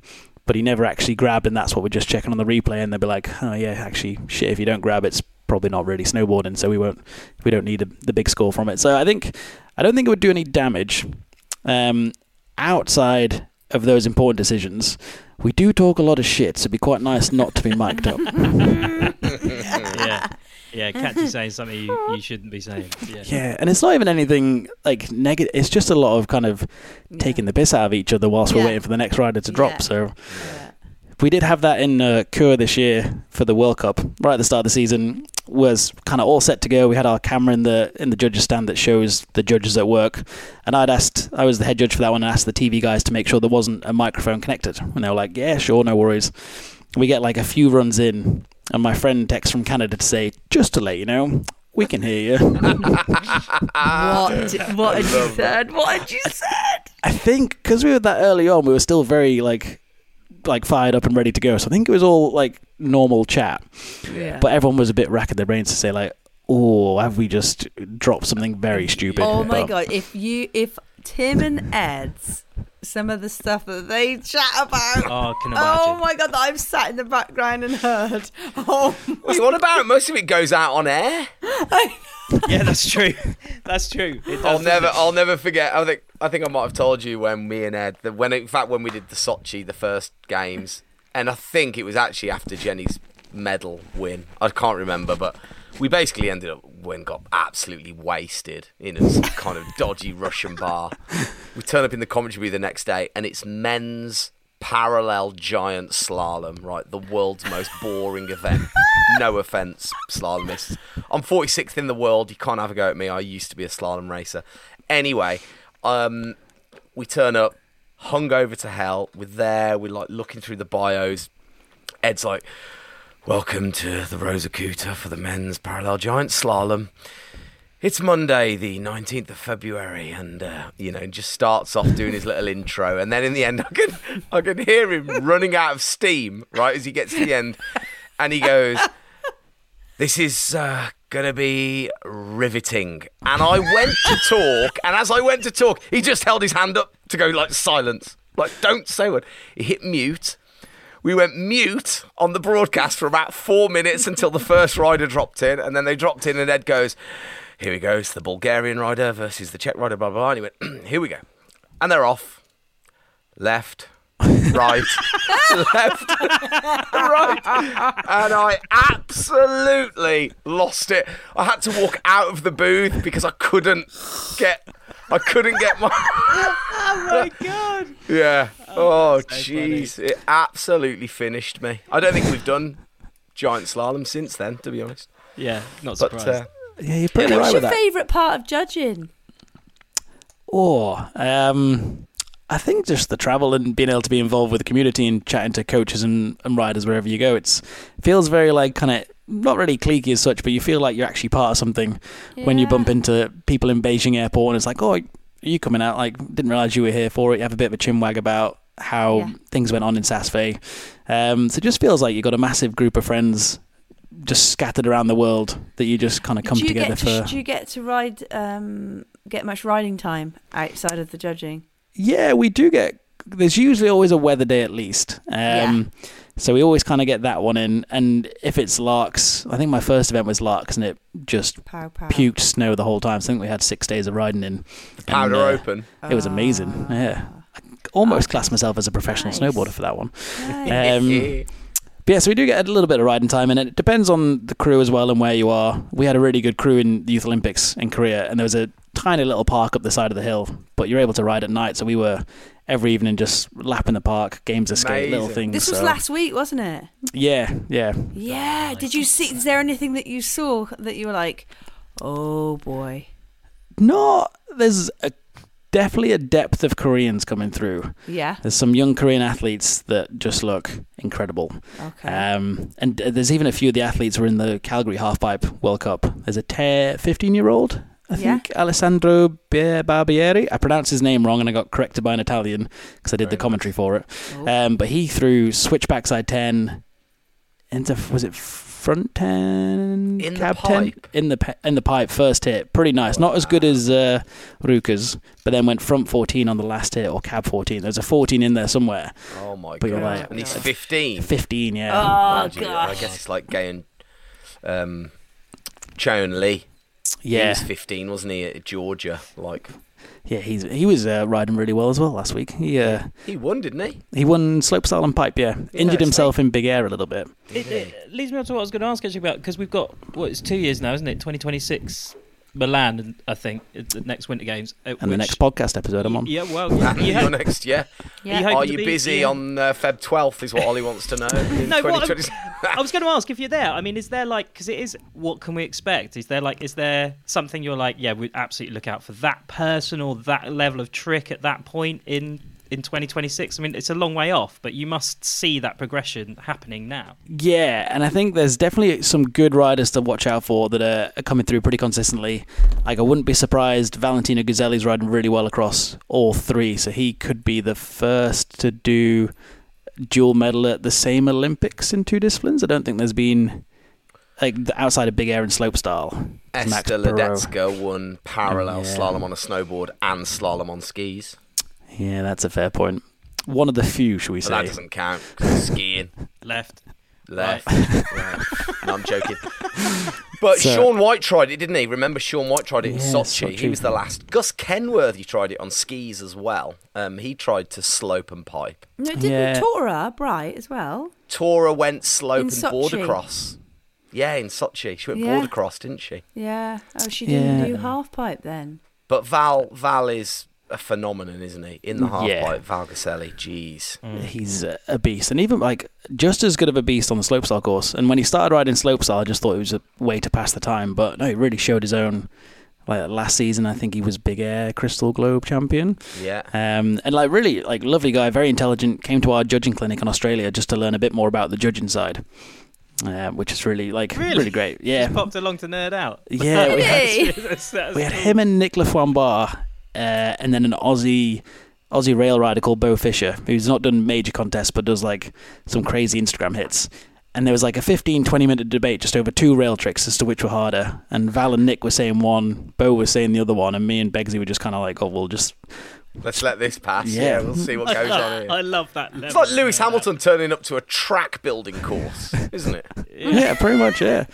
but he never actually grabbed, and that's what we're just checking on the replay. And they'll be like, oh yeah, actually, shit, if you don't grab, it's probably not really snowboarding, so we won't, we don't need a, the big score from it. So I think, I don't think it would do any damage. Um, outside of those important decisions, we do talk a lot of shit, so it'd be quite nice not to be mic'd up. yeah, yeah, catch you saying something you, you shouldn't be saying. Yeah. Yeah, and it's not even anything like negative. It's just a lot of kind of taking the piss out of each other whilst we're waiting for the next rider to drop. Yeah. So Yeah. We did have that in uh, Chur this year for the World Cup. Right at the start of the season, was kind of all set to go. We had our camera in the in the judges stand that shows the judges at work, and I'd asked, I was the head judge for that one, and asked the TV guys to make sure there wasn't a microphone connected, and they were like, "Yeah, sure, no worries." We get like a few runs in, and my friend texts from Canada to say, "Just to let you know." We can hear you. What? What had you said? What had you said? I think because we were that early on, we were still very like like fired up and ready to go. So I think it was all like normal chat. Yeah. But everyone was a bit racking their brains to say like, "Oh, have we just dropped something very stupid?" Oh my But- god! If you, if Tim and Ed's, some of the stuff that they chat about. Oh, I can oh imagine. Oh my god! That I've sat in the background and heard. Oh, Wait, what about most of it goes out on air? yeah, that's true. That's true. It does, I'll never, it? I'll never forget. I think, I think I might have told you when me and Ed, that when in fact when we did the Sochi, the first games, and I think it was actually after Jenny's medal win. I can't remember, but we basically ended up when got absolutely wasted in a kind of dodgy Russian bar. We turn up in the commentary the next day, and it's men's parallel giant slalom, right? The world's most boring event. No offense, slalomists. I'm 46th in the world. You can't have a go at me. I used to be a slalom racer. Anyway, um, we turn up, hung over to hell. We're there. We're like looking through the bios. Ed's like, "Welcome to the Rosa Rosacuta for the men's parallel giant slalom." It's Monday, the 19th of February, and uh, you know, just starts off doing his little intro, and then in the end, I can I can hear him running out of steam right as he gets to the end, and he goes, "This is uh, gonna be riveting." And I went to talk, and as I went to talk, he just held his hand up to go like silence, like don't say a word. He hit mute. We went mute on the broadcast for about four minutes until the first rider dropped in, and then they dropped in, and Ed goes, "Here we go, it's the Bulgarian rider versus the Czech rider." Blah blah. blah. And he went, hmm, "Here we go," and they're off. Left, right, left, right, and I absolutely lost it. I had to walk out of the booth because I couldn't get, I couldn't get my. Oh my god! Yeah. Oh, that's so jeez. It absolutely finished me. I don't think we've done giant slalom since then, to be honest. Yeah, not But surprised. uh, Yeah, you're pretty what's right your with that. favourite part of judging? Oh, um, I think just the travel and being able to be involved with the community and chatting to coaches and, and riders wherever you go. It's feels very like kind of not really cliquey as such, but you feel like you're actually part of something when you bump into people in Beijing airport and it's like, oh, are you coming out? Like, didn't realize you were here for it. You have a bit of a chinwag about how Yeah. things went on in Saas-Fee. Um, so it just feels like you've got a massive group of friends just scattered around the world that you just kind of come together get to, for. Do you get to ride? Um, get much riding time outside of the judging? Yeah, we do get. There's usually always a weather day at least. Um, Yeah. So we always kind of get that one in. And if it's Laax, I think my first event was Laax and it just Pow pow. puked snow the whole time. So I think we had six days of riding in. Powder And, uh, open. It was amazing. Ah. Yeah. Almost class myself as a professional Nice. snowboarder for that one. Nice. Um, But yeah, so we do get a little bit of riding time, and it depends on the crew as well and where you are. We had a really good crew in the Youth Olympics in Korea, and there was a tiny little park up the side of the hill, but you're able to ride at night. So we were every evening just lapping the park, games of skate, little things. this was so- last week, wasn't it? Yeah, yeah. Yeah. Did you see? Is there anything that you saw that you were like, oh boy? Not there's a, definitely a depth of Koreans coming through. Yeah. There's some young Korean athletes that just look incredible. Okay. Um, and uh, there's even a few of the athletes who are in the Calgary Halfpipe World Cup. There's a 15 year old, I Yeah. think, Alessandro Be- Barbieri. I pronounced his name wrong and I got corrected by an Italian because I did the Very commentary for it. Oh. Um, but he threw switch backside 10 into, was it front 10? In the cab 10? pipe? In the, in the pipe, first hit. Pretty nice. Not as good as uh, Ruka's, but then went front 14 on the last hit or cab 14. There's a 14 in there somewhere. Oh my But god! right. And he's 15. 15, yeah. Oh Wow, gee, I guess it's like gay and um, Chaeun Lee. He yeah. was 15, wasn't he, at Georgia? Like Yeah, he's he was uh, riding really well as well last week. He uh, he won, didn't he? he won slopestyle and pipe. Yeah, Yeah, injured it's himself in big air a little bit. It, it leads me on to what I was going to ask actually about because we've got what it's two years now, isn't it? 2026 Milan, I think, is the next Winter Games. And the next podcast episode I'm on. Yeah, well, yeah, And you you're next, yeah. yeah. you Are you busy yeah. on uh, Feb 12th? Is what Ollie wants to know. No, what I'm- 2020. I was going to ask if you're there. I mean, is there like because it is what can we expect? Is there like is there something you're like yeah we absolutely look out for that person or that level of trick at that point in in 2026? I mean, it's a long way off, but you must see that progression happening now. Yeah, and I think there's definitely some good riders to watch out for that are, are coming through pretty consistently. Like I wouldn't be surprised Valentino Guseli's riding really well across all three, so he could be the first to do dual medal at the same Olympics in two disciplines. I don't think there's been like the- outside of big air and slopestyle. Max Esther Burrow. Ledecka won parallel Yeah. slalom on a snowboard and slalom on skis. Yeah, that's a fair point. One of the few, shall we But that doesn't count. skiing. Left. Left. right. No, I'm joking. But So- Shaun White tried it, didn't he? Remember Shaun White tried it in Yeah, Sochi. He was the last. Gus Kenworthy tried it on skis as well. Um, he tried to slope and pipe. No, didn't Yeah. Torah Bright as well? Torah went slope In and border Sochi. cross. Yeah, in Sochi. She went Yeah. border cross, didn't she? Yeah. Oh, she didn't Yeah. do half pipe then. But Val Val is a phenomenon, isn't he? In the half Yeah. pipe, Val Guseli. Jeez. He's a- a beast, and even like just as good of a beast on the slopestyle course. And when he started riding slopestyle, I just thought it was a way to pass the time. But no, he really showed his own. Like last season, I think he was Big Air Crystal Globe champion. Yeah. Um, and like really, like lovely guy, very intelligent. Came to our judging clinic in Australia just to learn a bit more about the judging side, uh, which is really like Really? really great. Yeah, Just popped along to nerd out. yeah. We had, That's- that's we had him and Nick Laframboise, uh, and then an Aussie Aussie rail rider called Bo Fisher, who's not done major contests but does like some crazy Instagram hits. And there was like a 15, 20 minute debate just over two rail tricks as to which were harder. And Val and Nick were saying one, Bo was saying the other one, and me and Begsy were just kind of like, oh, we'll just. Let's let this pass. Yeah. Yeah, we'll see what goes on I love that. It's like Lewis nerd out. Hamilton turning up to a track building course, isn't it? Yeah, pretty much, yeah.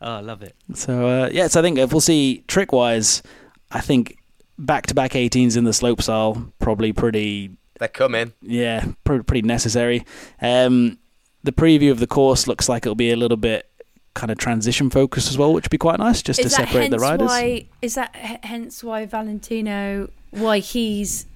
Oh, I love it. So, uh, yeah, so I think if we'll see trick wise, I think back to back 18s in the slopestyle, probably pretty They're coming. yeah, pr- pretty necessary. Um, the preview of the course looks like it'll be a little bit kind of transition focused as well, which would be quite nice just is to separate the riders. why? Is that h- hence why Valentino? Why he's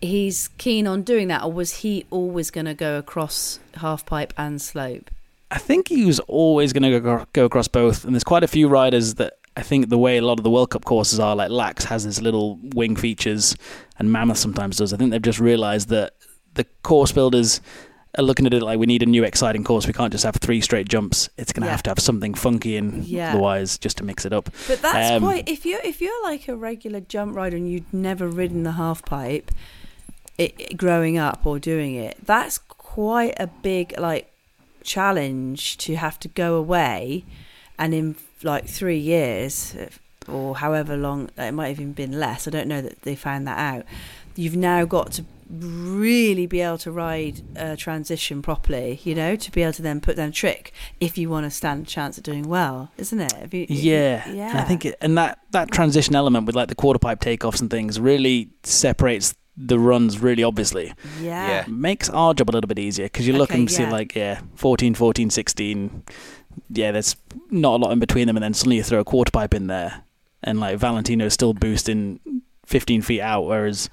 he's keen on doing that, or was he always going to go across half pipe and slope? I think he was always going to go, go across both, and there's quite a few riders that I think the way a lot of the World Cup courses are, like Laax has this little wing features, and Mammoth sometimes does. I think they've just realised that the course builders are looking at it like we need a new exciting course. We can't just have three straight jumps. It's going to Yeah. have to have something funky and Yeah. otherwise just to mix it up. But that's Um, quite if you're if you're like a regular jump rider and you'd never ridden the half pipe, it, it- growing up or doing it, that's quite a big like challenge to have to go away, and in like three years uh, or however long it might have even been less. I don't know that they found that out. You've now got to really be able to ride a transition properly, you know, to be able to then put down a trick if you want to stand a chance at doing well, isn't it? You- Yeah, And yeah. I think it, and that that transition element with like the quarter pipe takeoffs and things really separates the runs really obviously. Yeah. Yeah. Makes our job a little bit easier because you look Okay, and see yeah. like yeah, 14, 14, 16. Yeah, there's not a lot in between them, and then suddenly you throw a quarter pipe in there, and like Valentino's still boosting 15 feet out, whereas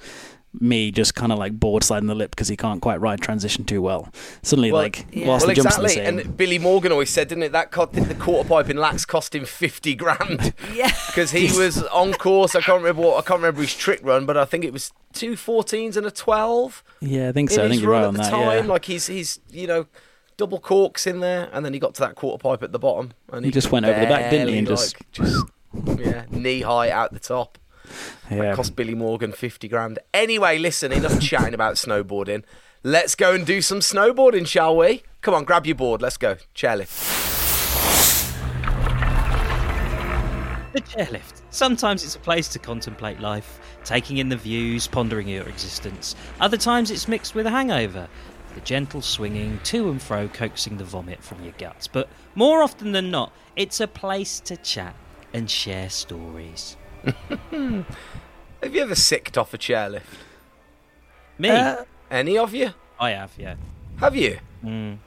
me just kind of like board sliding the lip because he can't quite ride transition too well. Suddenly, Well, like yeah. whilst well, the jumps are exactly. the same, And Billy Morgan always said, didn't it? That co- the quarter pipe in Laax cost him fifty grand Yeah. because he was on course. I can't remember what I can't remember his trick run, but I think it was two 14s and a twelve yeah, I think so. I think you're right on that. time. Yeah. Like he's he's you know double corks in there, and then he got to that quarter pipe at the bottom, and He just went over the back, didn't he, and barely, just- like, just yeah knee high out the top. yeah. That cost Billy Morgan 50 grand. Anyway, listen, enough chatting about snowboarding. Let's go and do some snowboarding, shall we? Come on, grab your board. Let's go. Chairlift. The chairlift. Sometimes it's a place to contemplate life, taking in the views, pondering your existence. Other times it's mixed with a hangover, the gentle swinging to and fro, coaxing the vomit from your guts. But more often than not, it's a place to chat and share stories. Have you ever sicked off a chairlift? Me, Uh, Any of you? I have, yeah. Have you? Mm.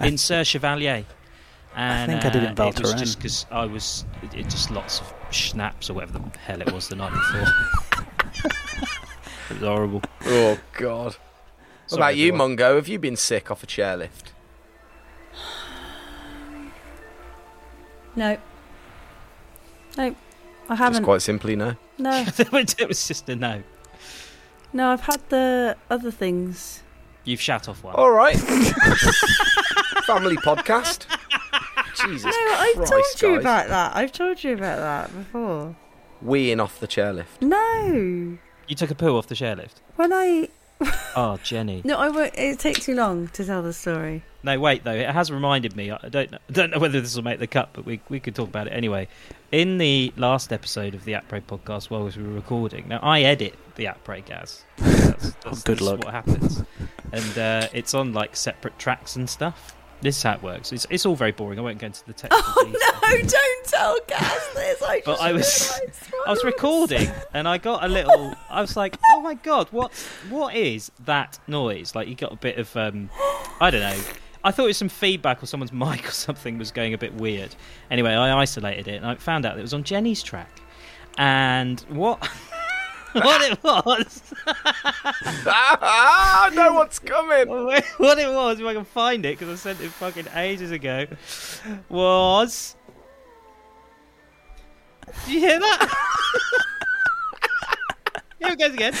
In Serre Chevalier. And, think I did uh, in Val It was just because I was, it, it just lots of schnapps or whatever the hell it was the night before. it was horrible. Oh, God. What Sorry, about you, everyone. Mungo? Have you been sick off a chairlift? No. No. I haven't. quite simply, no. No. it was just a no. No, I've had the other things. You've shut off one. All right. Family podcast. Jesus No, I've Christ, told you about that. I've told you about that before. Weeing off the chairlift. No. You took a poo off the chairlift. When I Oh, Jenny. no, I won't. It takes too long to tell the story. No, wait though. It has reminded me. I don't know. Don't know whether this will make the cut, but we we could talk about it anyway. In the last episode of the Après podcast, while we were recording, now I edit the Après Gaz. That's, that's, Oh, good that's luck. What happens? and uh, it's on like separate tracks and stuff. This is how it works. It's, it's all very boring. I won't go into the technical Oh no! Don't tell Gaz this. I But just I was- I was recording and I got a little. I was like, "Oh my god, what? What is that noise?" Like you got a bit of, um, I don't know. I thought it was some feedback or someone's mic or something was going a bit weird. Anyway, I isolated it and I found out that it was on Jenny's track. And what? what it was? ah, I know what's coming. what it was? If I can find it, because I sent it fucking ages ago, was. Did you hear that? Here it goes again.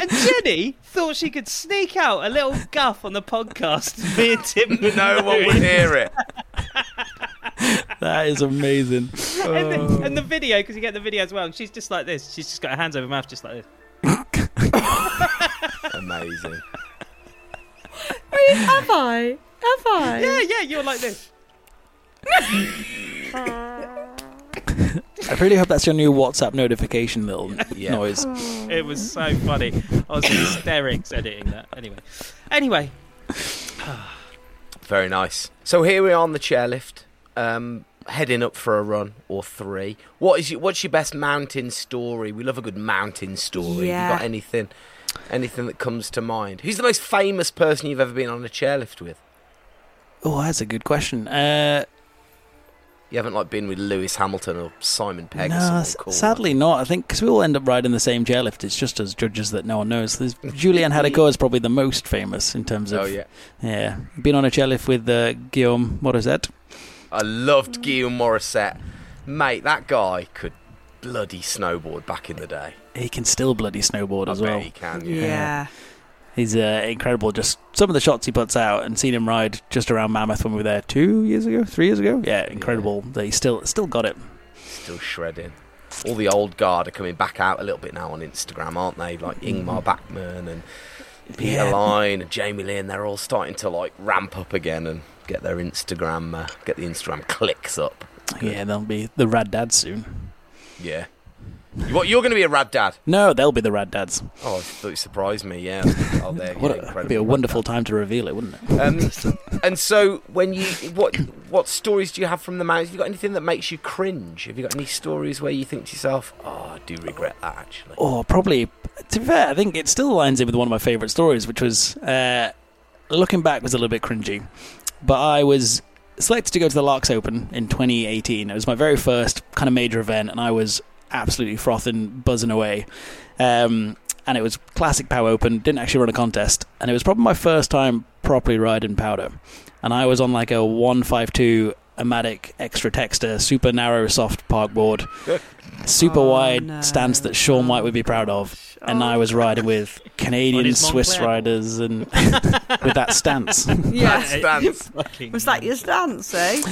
and Jenny thought she could sneak out a little guff on the podcast. Me and Tim No one would hear it. that is amazing. And the, oh. and the video, because you get the video as well. And she's just like this. She's just got her hands over her mouth, just like this. Amazing. Have I? Have I? Yeah, yeah, you're like this. I really hope that's your new WhatsApp notification little Yeah. noise. Oh. It was so funny. I was in hysterics editing that. Anyway, anyway, Very nice. So here we are on the chairlift, um, heading up for a run or three. What is your, what's your best mountain story? We love a good mountain story. Yeah. You got anything, anything that comes to mind? Who's the most famous person you've ever been on a chairlift with? Oh, that's a good question. Uh, You haven't like been with Lewis Hamilton or Simon Pegg no, someone s- cool. sadly not. I think because we all end up riding the same chairlift. It's just as judges that no one knows. There's, Julian Hadako is probably the most famous in terms of. Oh yeah. Yeah, been on a chairlift with uh, Guillaume Morisset. I loved Guillaume Morisset. Mate, that guy could bloody snowboard back in the day. He can still bloody snowboard I as bet well. he can. Yeah. Yeah. He's uh, incredible. Just some of the shots he puts out, and seen him ride just around Mammoth when we were there two years ago, three years ago. Yeah, incredible. That he still still got it. Still shredding. All the old guard are coming back out a little bit now on Instagram, aren't they? Like Ingemar Backman and Peter Yeah. Line and Jamie Lee, and They're all starting to like ramp up again and get their Instagram, uh, get the Instagram clicks up. Yeah, they'll be the rad dads soon. Yeah. What? You're going to be a rad dad? No, they'll be the rad dads. Oh, I thought you surprised me. Yeah. Oh, there. What yeah, it'd be a wonderful time to reveal it, wouldn't it? Um, and so, when you what what stories do you have from the mountains? Have you got anything that makes you cringe? Have you got any stories where you think to yourself, "Oh, I do regret that." Actually, Oh, probably. To be fair, I think it still lines in with one of my favourite stories, which was uh, looking back was a little bit cringy. But I was selected to go to the Laax Open in 2018. It was my very first kind of major event, and I was absolutely frothing, buzzing away. Um, and it was classic POW Open. Didn't actually run a contest, and it was probably my first time properly riding powder. And I was on like a 152 Amatic Extra Texter, super narrow, soft park board, super Oh, wide no. stance that Shaun White would be proud of. And Oh, I was riding with Canadian, Swiss Montclair riders, and with that stance. Yeah. Stance. Was that your stance, eh?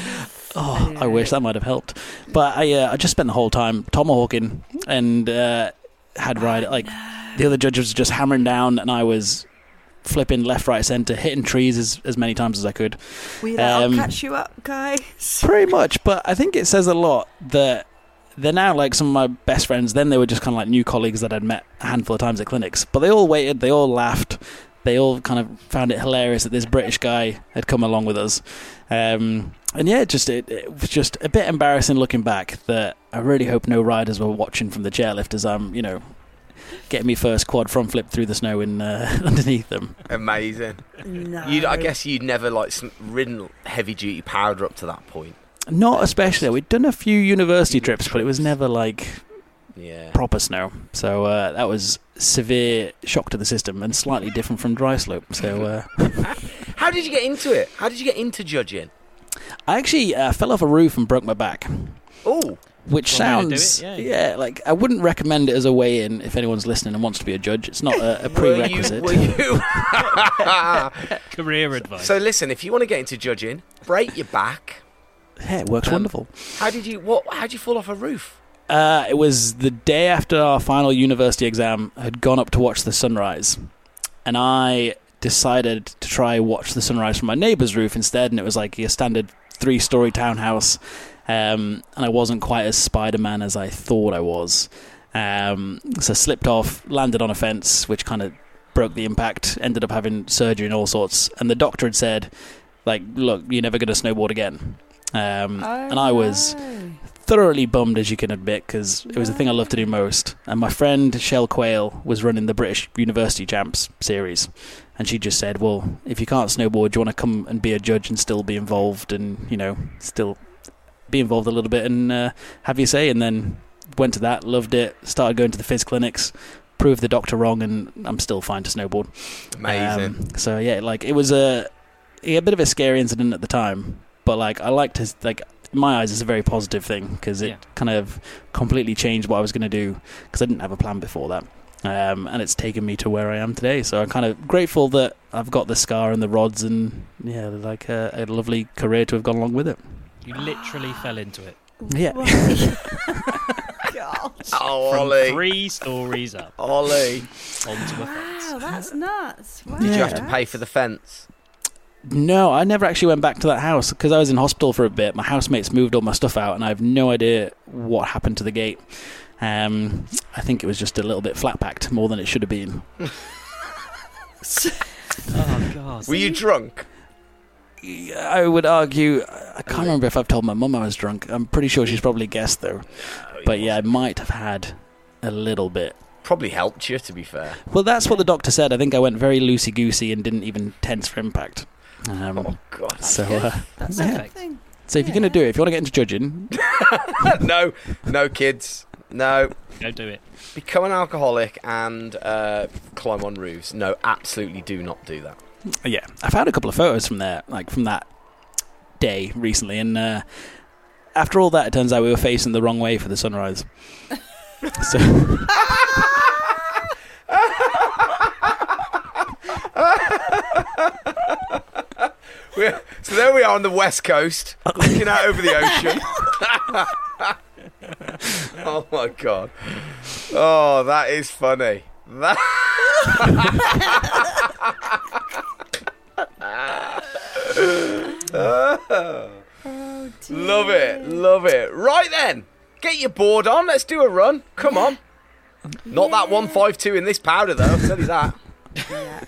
Oh, I wish that might have helped. But I, uh, I just spent the whole time tomahawking and uh, had ride like the other judges were just hammering down, and I was flipping left, right, centre, hitting trees as, as many times as I could. We let I'll Um, catch you up, guys. Pretty much, but I think it says a lot that they're now like some of my best friends. Then they were just kind of like new colleagues that I'd met a handful of times at clinics. But they all waited, they all laughed, they all kind of found it hilarious that this British guy had come along with us. Um, and yeah, just it, it was just a bit embarrassing looking back. That I really hope no riders were watching from the chairlift as I'm, you know, getting me first quad front flip through the snow in uh, underneath them. Amazing. No. You, I guess you'd never like ridden heavy duty powder up to that point. Not especially. We'd done a few university trips, but it was never like Yeah. proper snow. So uh, that was severe shock to the system and slightly different from dry slope. So uh, How did you get into it? How did you get into judging? I actually uh, fell off a roof and broke my back, Oh, which One way to do sounds it, yeah. like I wouldn't recommend it as a way in if anyone's listening and wants to be a judge. It's not a, a were you? prerequisite. Were you? Career advice. so listen, if you want to get into judging, break your back. Yeah, it works Um, wonderful. How did you? What? How did you fall off a roof? Uh, it was the day after our final university exam. I had gone up to watch the sunrise, and I decided to try watch the sunrise from my neighbour's roof instead. And it was like a standard three-story townhouse, um, and I wasn't quite as Spider-Man as I thought I was. Um, so I slipped off, landed on a fence, which kind of broke the impact. Ended up having surgery and all sorts. And the doctor had said, like, look, you're never going to snowboard again. Um, and I was thoroughly bummed, as you can admit, because it was the thing I loved to do most. And my friend Shell Quayle was running the British University Champs series, and she just said, "Well, if you can't snowboard, do you want to come and be a judge and still be involved, and you know, still be involved a little bit and uh, have your say?" And then went to that, loved it, started going to the FIS clinics. Proved the doctor wrong, and I'm still fine to snowboard. Amazing. Um, so yeah, like it was a, a bit of a scary incident at the time, but like I like to like in my eyes it's a very positive thing because it Yeah. kind of completely changed what I was going to do because I didn't have a plan before that. Um, and it's taken me to where I am today. So I'm kind of grateful that I've got the scar and the rods, and yeah, like a, a lovely career to have gone along with it. you literally fell into it. Yeah. God. oh, From Ollie. three stories up Ollie. onto a Wow, fence. that's nuts. Wow. Did you have to pay for the fence? No, I never actually went back to that house because I was in hospital for a bit. My housemates moved all my stuff out, and I have no idea what happened to the gate. Um, I think it was just a little bit flat packed more than it should have been. Oh god. Were you drunk? I would argue. I can't remember if I've told my mum I was drunk. I'm pretty sure she's probably guessed though. But yeah, I might have had a little bit. Probably helped you, to be fair. Well, that's what the doctor said. I think I went very loosey goosey and didn't even tense for impact. Um, Oh, God. so, uh, That's Yeah. Perfect. so if you're going to do it, if you want to get into judging, no, no, kids. No. Don't do it. Become an alcoholic and uh, climb on roofs. No, absolutely do not do that. yeah, I found a couple of photos from there, like from that day recently, and uh, after all that, it turns out we were facing the wrong way for the sunrise. so We're, so there we are on the west coast, looking out over the ocean. oh my god! Oh, that is funny. That. love it, love it. Right then, get your board on. Let's do a run. Come on. Not that one five two in this powder though. I'll tell you that. Yeah.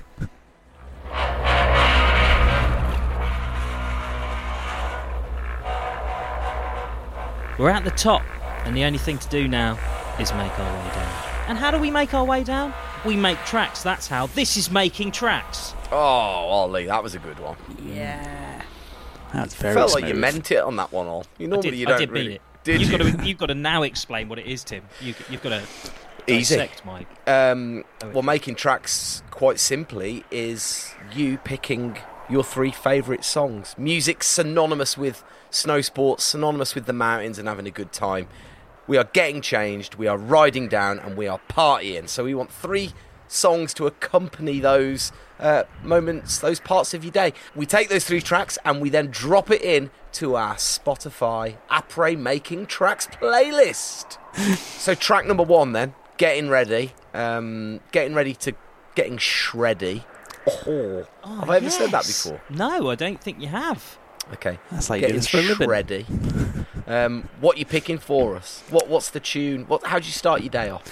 We're at the top, and the only thing to do now is make our way down. And how do we make our way down? We make tracks, that's how. This is making tracks. Oh, Ollie, that was a good one. Yeah. that's very Felt like you meant it on that one, all. You I normally did, you don't I did really. mean it. Did you've you? got to you've got to now explain what it is, Tim. You, you've got to Easy. dissect, Mike. Um, Oh, well, making tracks quite simply is you picking your three favourite songs. Music synonymous with snow sports, synonymous with the mountains and having a good time. We are getting changed, we are riding down, and we are partying. So we want three songs to accompany those uh, moments, those parts of your day. We take those three tracks and we then drop it in to our Spotify Après Making Tracks playlist. So track number one, then getting ready, um, getting ready to getting shreddy. Oh, have I ever said that before? No, I don't think you have. Okay, That's like you do getting this for a living. shreddy. Um, what you picking for us? What What's the tune? What? How do you start your day off?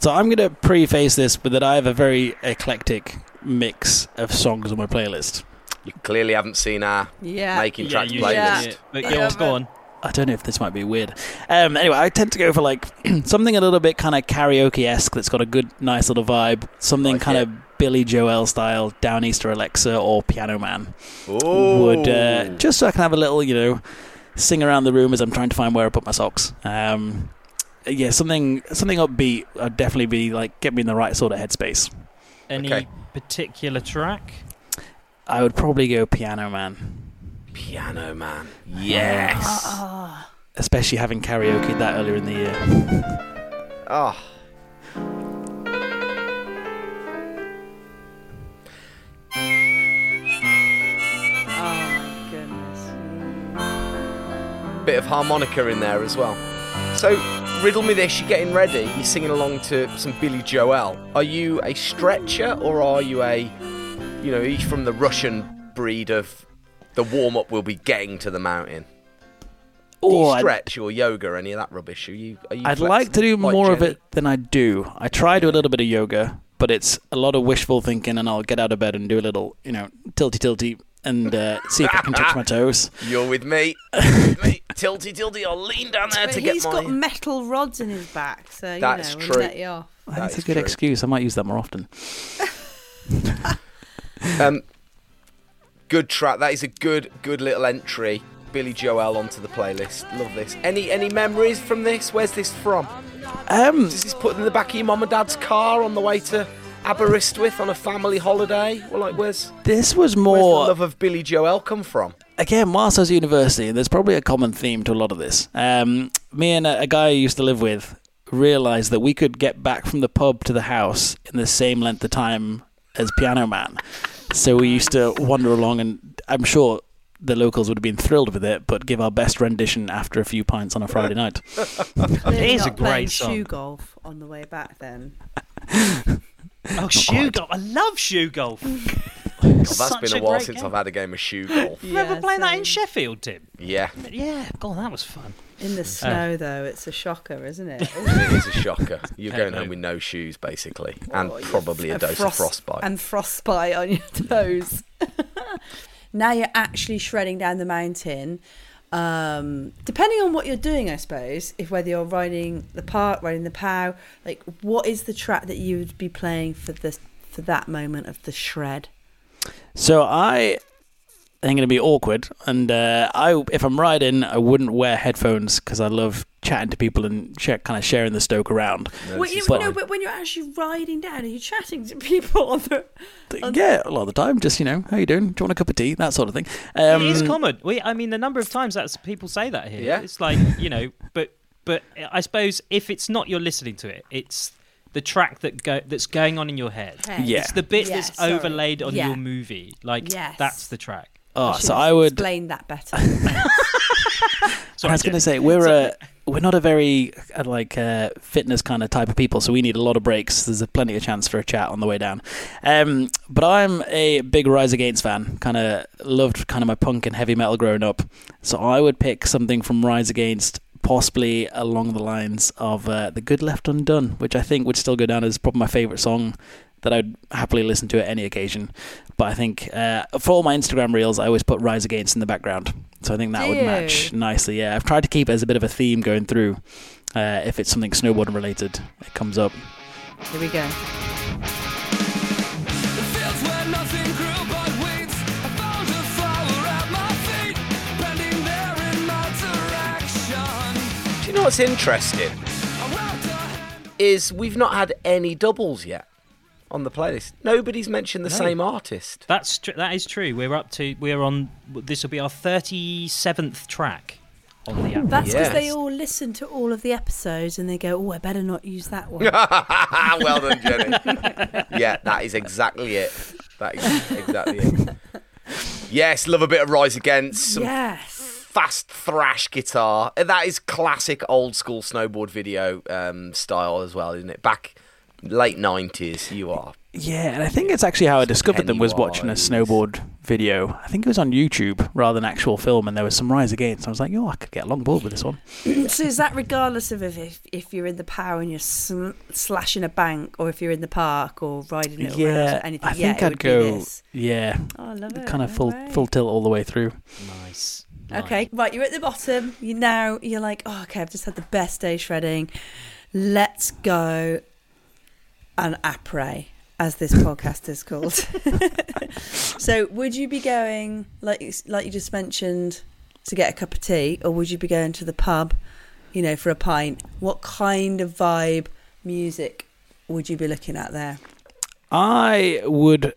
So I'm going to preface this with that I have a very eclectic mix of songs on my playlist. You clearly haven't seen our Yeah. making tracks you playlist. Yeah. But Yeah, go on, on. I don't know if this might be weird. Um, anyway, I tend to go for like something a little bit kind of karaoke esque that's got a good, nice little vibe. Something Like kind it. of Billy Joel style, Downeaster Alexa or Piano Man. Ooh. Would uh, just so I can have a little, you know, sing around the room as I'm trying to find where I put my socks. Um, yeah, something something upbeat. I'd definitely be like get me in the right sort of headspace. Any Okay. particular track? I would probably go Piano Man, Piano Man. Yes. Ah, especially having karaoke that earlier in the year. Oh. oh Bit of harmonica in there as well. So, riddle me this: you're getting ready, you're singing along to some Billy Joel. Are you a stretcher or are you a, you know, are you from the Russian breed of the warm up will be getting to the mountain? Do you I'd- stretch or yoga or any of that rubbish? Are you? Are you I'd like to do? Quite more of it than I do. I try to do a little bit of yoga, but it's a lot of wishful thinking, and I'll get out of bed and do a little, you know, tilty tilty and uh, see if I can touch my toes. You're with me. With me. Tilty, tilty. I'll lean down there But to get he's my. got metal rods in his back, so you That's know, true. let you off. That's a good true. excuse. I might use that more often. Um, good track. That is a good, good little entry. Billy Joel onto the playlist. Love this. Any any memories from this? Where's this from? Um, Is this put in the back of your mum and dad's car on the way to Aberystwyth on a family holiday? Well, like, where's this was where's the more love of Billy Joel come from? again, whilst I was at university, there's probably a common theme to a lot of this. Um, me and a, a guy I used to live with realised that we could get back from the pub to the house in the same length of time as Piano Man. So we used to wander along, and I'm sure the locals would have been thrilled with it, but give our best rendition after a few pints on a Friday night. Clearly is a great song. shoe golf on the way back then. Oh, shoe golf! I love shoe golf. God, that's Such been a a while since game. I've had a game of shoe golf. Remember Yeah, playing that in. Sheffield, Tim? yeah, Yeah, God, that was fun. In the uh, snow, though, it's a shocker, isn't it? it is a shocker. You're going home with no shoes, basically, oh, and Oh, probably a and dose frost- of frostbite. And frostbite on your toes. now you're actually shredding down the mountain. Um, depending on what you're doing, I suppose, if whether you're riding the park, riding the pow, like what is the track that you would be playing for this for that moment of the shred? So I am going to be awkward, and uh, I, if I'm riding, I wouldn't wear headphones because I love chatting to people and sh- kind of sharing the stoke around. No, Well, you, is fine. no, but when you're actually riding down, are you chatting to people on the? On yeah, a lot of the time, just you know, how you doing? Do you want a cup of tea? That sort of thing. Um, it is common. We, I mean, the number of times that people say that here. Yeah. It's like you know, but but I suppose if it's not you're listening to it, it's the track that go that's going on in your head. Head. Yeah. It's the bit Yeah, that's sorry. overlaid on Yeah. your movie. Like Yes. that's the track. Oh, should so I would. explain that better. Sorry, I was going to say we're a we're not a very uh, like uh, fitness kind of type of people, so we need a lot of breaks. There's a plenty of chance for a chat on the way down. Um, but I'm a big Rise Against fan. Kind of loved kind of my punk and heavy metal growing up, so I would pick something from Rise Against. Possibly along the lines of uh, "The Good Left Undone," which I think would still go down as probably my favorite song that I'd happily listen to at any occasion. But I think uh, for all my Instagram reels, I always put Rise Against in the background. So I think that Do would you? match nicely. Yeah, I've tried to keep it as a bit of a theme going through. Uh, if it's something snowboarding related, it comes up. Here we go. The fields where nothing grew but weeds. I found a flower at my feet, bending there in my direction. Do you know what's interesting? I wrapped a hand Is we've not had any doubles yet on the playlist. Nobody's mentioned the No. same artist. That's tr- that is true. We're up to we're on. This will be our thirty seventh track on the app. That's because they all listen to all of the episodes and they go, "Oh, I better not use that one." well done, Jenny. yeah, that is exactly it. That is exactly it. Yes, love a bit of Rise Against. Some yes. fast thrash guitar. That is classic old school snowboard video um, style as well, isn't it? Back late nineties, you are. Yeah, and I think it's actually how I discovered them was watching a snowboard video. I think it was on YouTube rather than actual film, and there was some Rise Against. I was like, oh, I could get along board with this one. so is that regardless of if if, if you're in the power and you're sl- slashing a bank, or if you're in the park or riding it yeah, or anything? I yeah, think it I'd go. Yeah, Oh, I love it. kind of full way. full tilt all the way through. Nice. Okay, right, you're at the bottom. You now you're like, oh, okay, I've just had the best day shredding. Let's go an après, as this podcast is called. so, would you be going like like you just mentioned to get a cup of tea, or would you be going to the pub, you know, for a pint? What kind of vibe music would you be looking at there? I would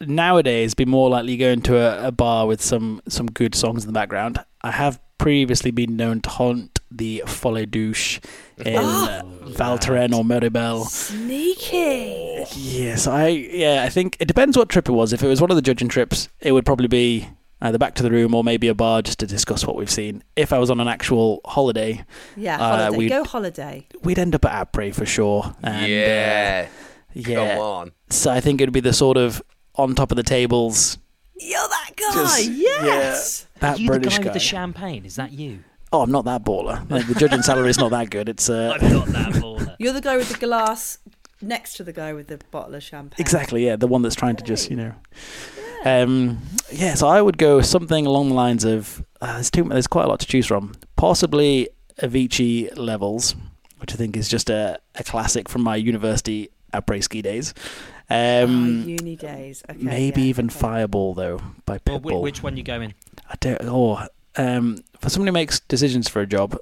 nowadays be more likely going to a, a bar with some some good songs in the background. I have previously been known to haunt the Folie Douce in uh, Val Thorens or Meribel. Sneaky. Yes, I yeah, I think it depends what trip it was. If it was one of the judging trips, it would probably be either back to the room or maybe a bar just to discuss what we've seen. If I was on an actual holiday, Yeah, Uh, holiday. we'd- Go holiday. we'd end up at Apres for sure. And, uh, yeah, yeah. come on. So I think it'd be the sort of on top of the tables You're that guy. Just- yes. that you British the guy, guy. with the champagne? Is that you? Oh, I'm not that baller. Like, the judging salary is not that good. It's uh, I'm not that baller. You're the guy with the glass next to the guy with the bottle of champagne. exactly yeah, the one that's trying to just you know. Um, yeah, so I would go something along the lines of uh, there's too there's quite a lot to choose from. Possibly Avicii Levels, which I think is just a, a classic from my university après ski days. Um, oh, uni days. Okay, maybe yeah, even okay. Fireball though by Well, Pitbull. whi- which one you going? I don't. Oh, um, for somebody who makes decisions for a job,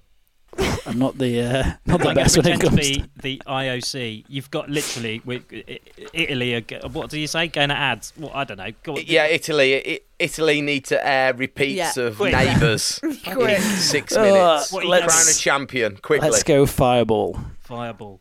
I'm not the uh, not the I'm best when it comes. to to- the IOC. You've got literally we, I- I- Italy. What do you say? Going to ads? Well, I don't know. Go on. Yeah, Italy. Italy need to air repeats Yeah. of Quick. neighbours in Quick. six Uh, minutes. What are you Crown a champion quickly. let's go Fireball. Fireball.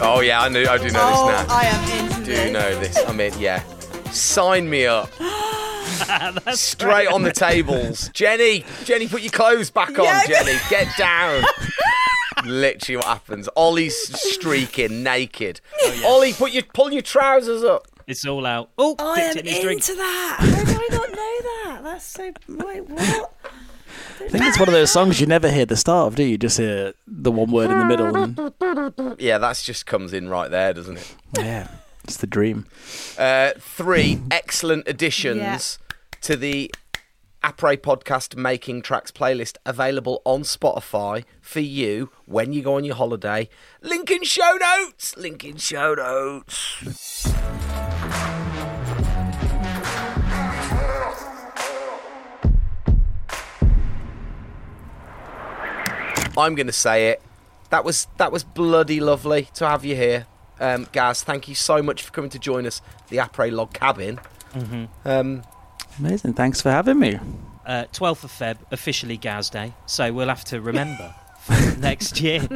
Oh yeah, I knew. I do know Oh, this now. I am into do this. know this. I mean, yeah. Sign me up. Straight on the tables. Jenny, Jenny, put your clothes back on, Yeah. Jenny. Get down. Literally what happens. Ollie's streaking naked. Oh, Ollie, put your pull your trousers up. It's all out. Oh, I am dipped in his drink. into that. How did I not know that? That's so. Wait, what? I think it's one of those songs you never hear the start of, do you? You Just hear the one word in the middle. And, Yeah, that's just comes in right there, doesn't it? yeah, it's the dream. Uh, three excellent additions to the Après podcast Making Tracks playlist available on Spotify for you when you go on your holiday. Link in show notes. Link in show notes. I'm going to say it. That was that was bloody lovely to have you here, um, Gaz. Thank you so much for coming to join us, the Après Log Cabin. Um, Amazing. Thanks for having me. Uh, 12th of Feb, officially Gaz Day, so we'll have to remember next year.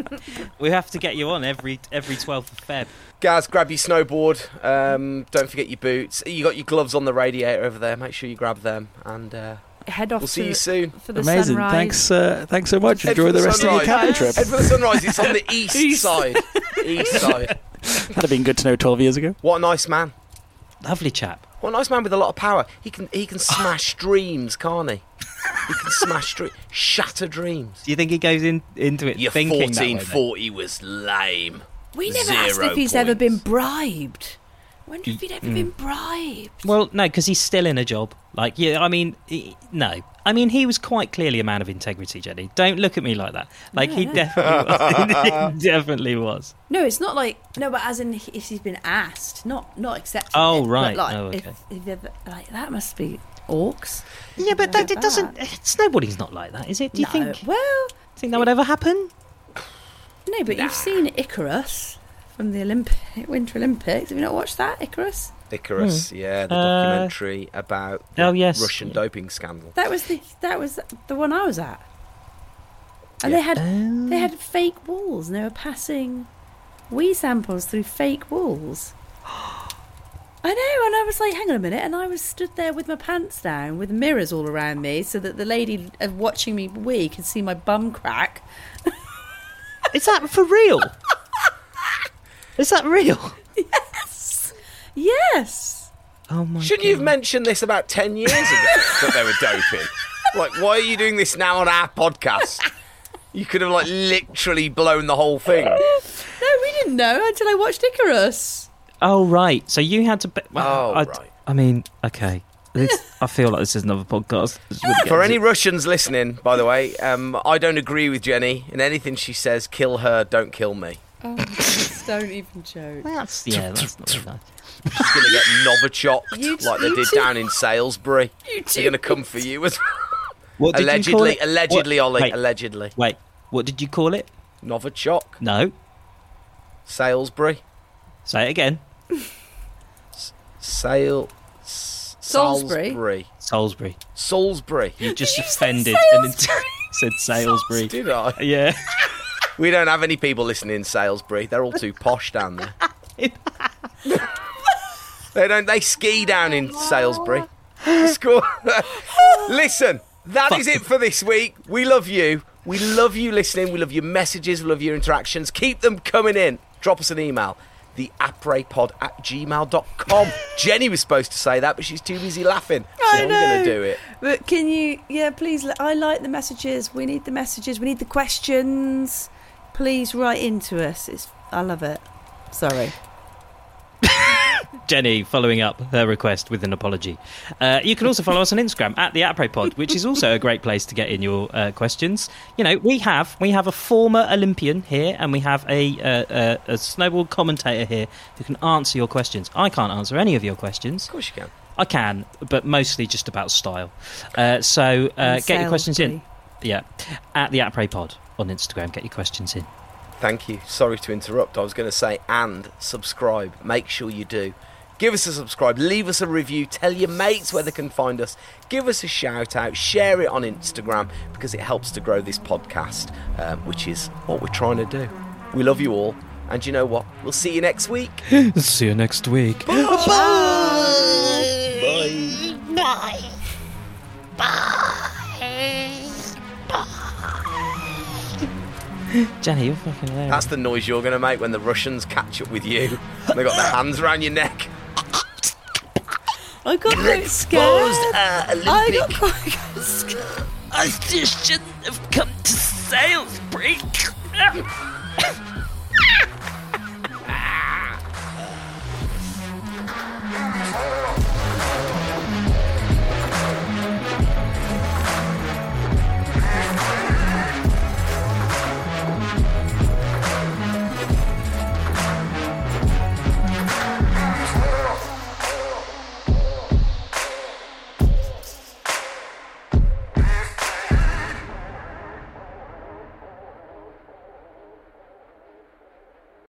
We have to get you on every every 12th of Feb. Gaz, grab your snowboard. Um, don't forget your boots. You got your gloves on the radiator over there. Make sure you grab them, and uh, Head off we'll see you soon. for the Amazing. sunrise. Thanks. Uh, thanks so much. Head Enjoy the the rest of your sunrise. cabin trip. Head for the sunrise. It's on the east, East. side. East side. That'd have been good to know 12 years ago. What a nice man. Lovely chap. What a nice man with a lot of power. He can he can smash dreams, can't he? He can smash dreams, shatter dreams. Do you think he goes in into it Your thinking that way, then? 1440 was lame. We never asked if he's ever been bribed. Wonder if he'd ever been mm. bribed. Well, no, because he's still in a job. Like, yeah, I mean, he- no. I mean, he was quite clearly a man of integrity, Jenny. Don't look at me like that. Like, he No, no. definitely was. he definitely was. No, it's not like no, but as in if he's been asked, not not accepted. Oh, it, right. Like, Oh, okay. if ever, like that must be orcs. Yeah, but that, at it doesn't. that. Snowboarding's not like that, is it? Do you No, think? Well, Think that would ever happen? no, but you've seen Icarus from the Olympic Winter Olympics. Have you not watched that Icarus? Icarus, yeah, the Uh, documentary about the oh, yes. Russian doping scandal. That was the that was the one I was at. And Yeah. they had they had fake walls and they were passing wee samples through fake walls. I know, and I was like, hang on a minute, and I was stood there with my pants down, with mirrors all around me, so that the lady uh, watching me wee could see my bum crack. Is that for real? Is that real? Yes, Yes. Oh my Shouldn't god! you have mentioned this about 10 years ago that they were doping? Like, why are you doing this now on our podcast? You could have, like, literally blown the whole thing. no, we didn't know until I watched Icarus. Oh right. So you had to. Be- well, Oh, I, right. I mean, okay. This, I feel like this is another podcast. This would get For any into- Russians listening, by the way, um, I don't agree with Jenny in anything she says. Kill her, don't kill me. Oh, just don't even joke. That's yeah. That's not very nice. She's going to get Novichoked You- like they did two- down in Salisbury. You They're going to come for you as What did you call allegedly. it? Allegedly, What- Ollie. Wait, Allegedly. wait. What did you call it? Novichok, No. Salisbury, Say it again. Sale. S- Salisbury? Salisbury. Salisbury. Salisbury. You just you say offended and then said Salisbury. Did I? Yeah. We don't have any people listening in Salisbury. They're all too posh down there. they don't. They ski down in Salisbury. Listen, that is it for this week. We love you. We love you listening. We love your messages. We love your interactions. Keep them coming in. Drop us an email. The aprespod at gmail.com. Jenny was supposed to say that, but she's too busy laughing. So I I'm going to do it. But can you, yeah, please, I like the messages. We need the messages. We need the questions. Please write into us. It's, I love it. Sorry. Jenny following up her request with an apology. Uh, you can also follow us on Instagram at the ApresPod, which is also a great place to get in your uh, questions. You know, we have we have a former Olympian here, and we have a, uh, uh, a snowboard commentator here who can answer your questions. I can't answer any of your questions. Of course you can. I can, but mostly just about style. Uh, so uh, And get your questions in. Yeah, at the ApresPod on Instagram. Get your questions in. Thank you. Sorry to interrupt. I was going to say and subscribe. Make sure you do. Give us a subscribe. Leave us a review. Tell your mates where they can find us. Give us a shout out. Share it on Instagram because it helps to grow this podcast, um, which is what we're trying to do. We love you all. And you know what? We'll see you next week. See you next week. Jenny, you're fucking hilarious. That's the noise you're going to make when the Russians catch up with you. They got their hands around your neck. I got quite scared. Exposed, uh, I got Olympic. quite scared. I just shouldn't have come to sales break.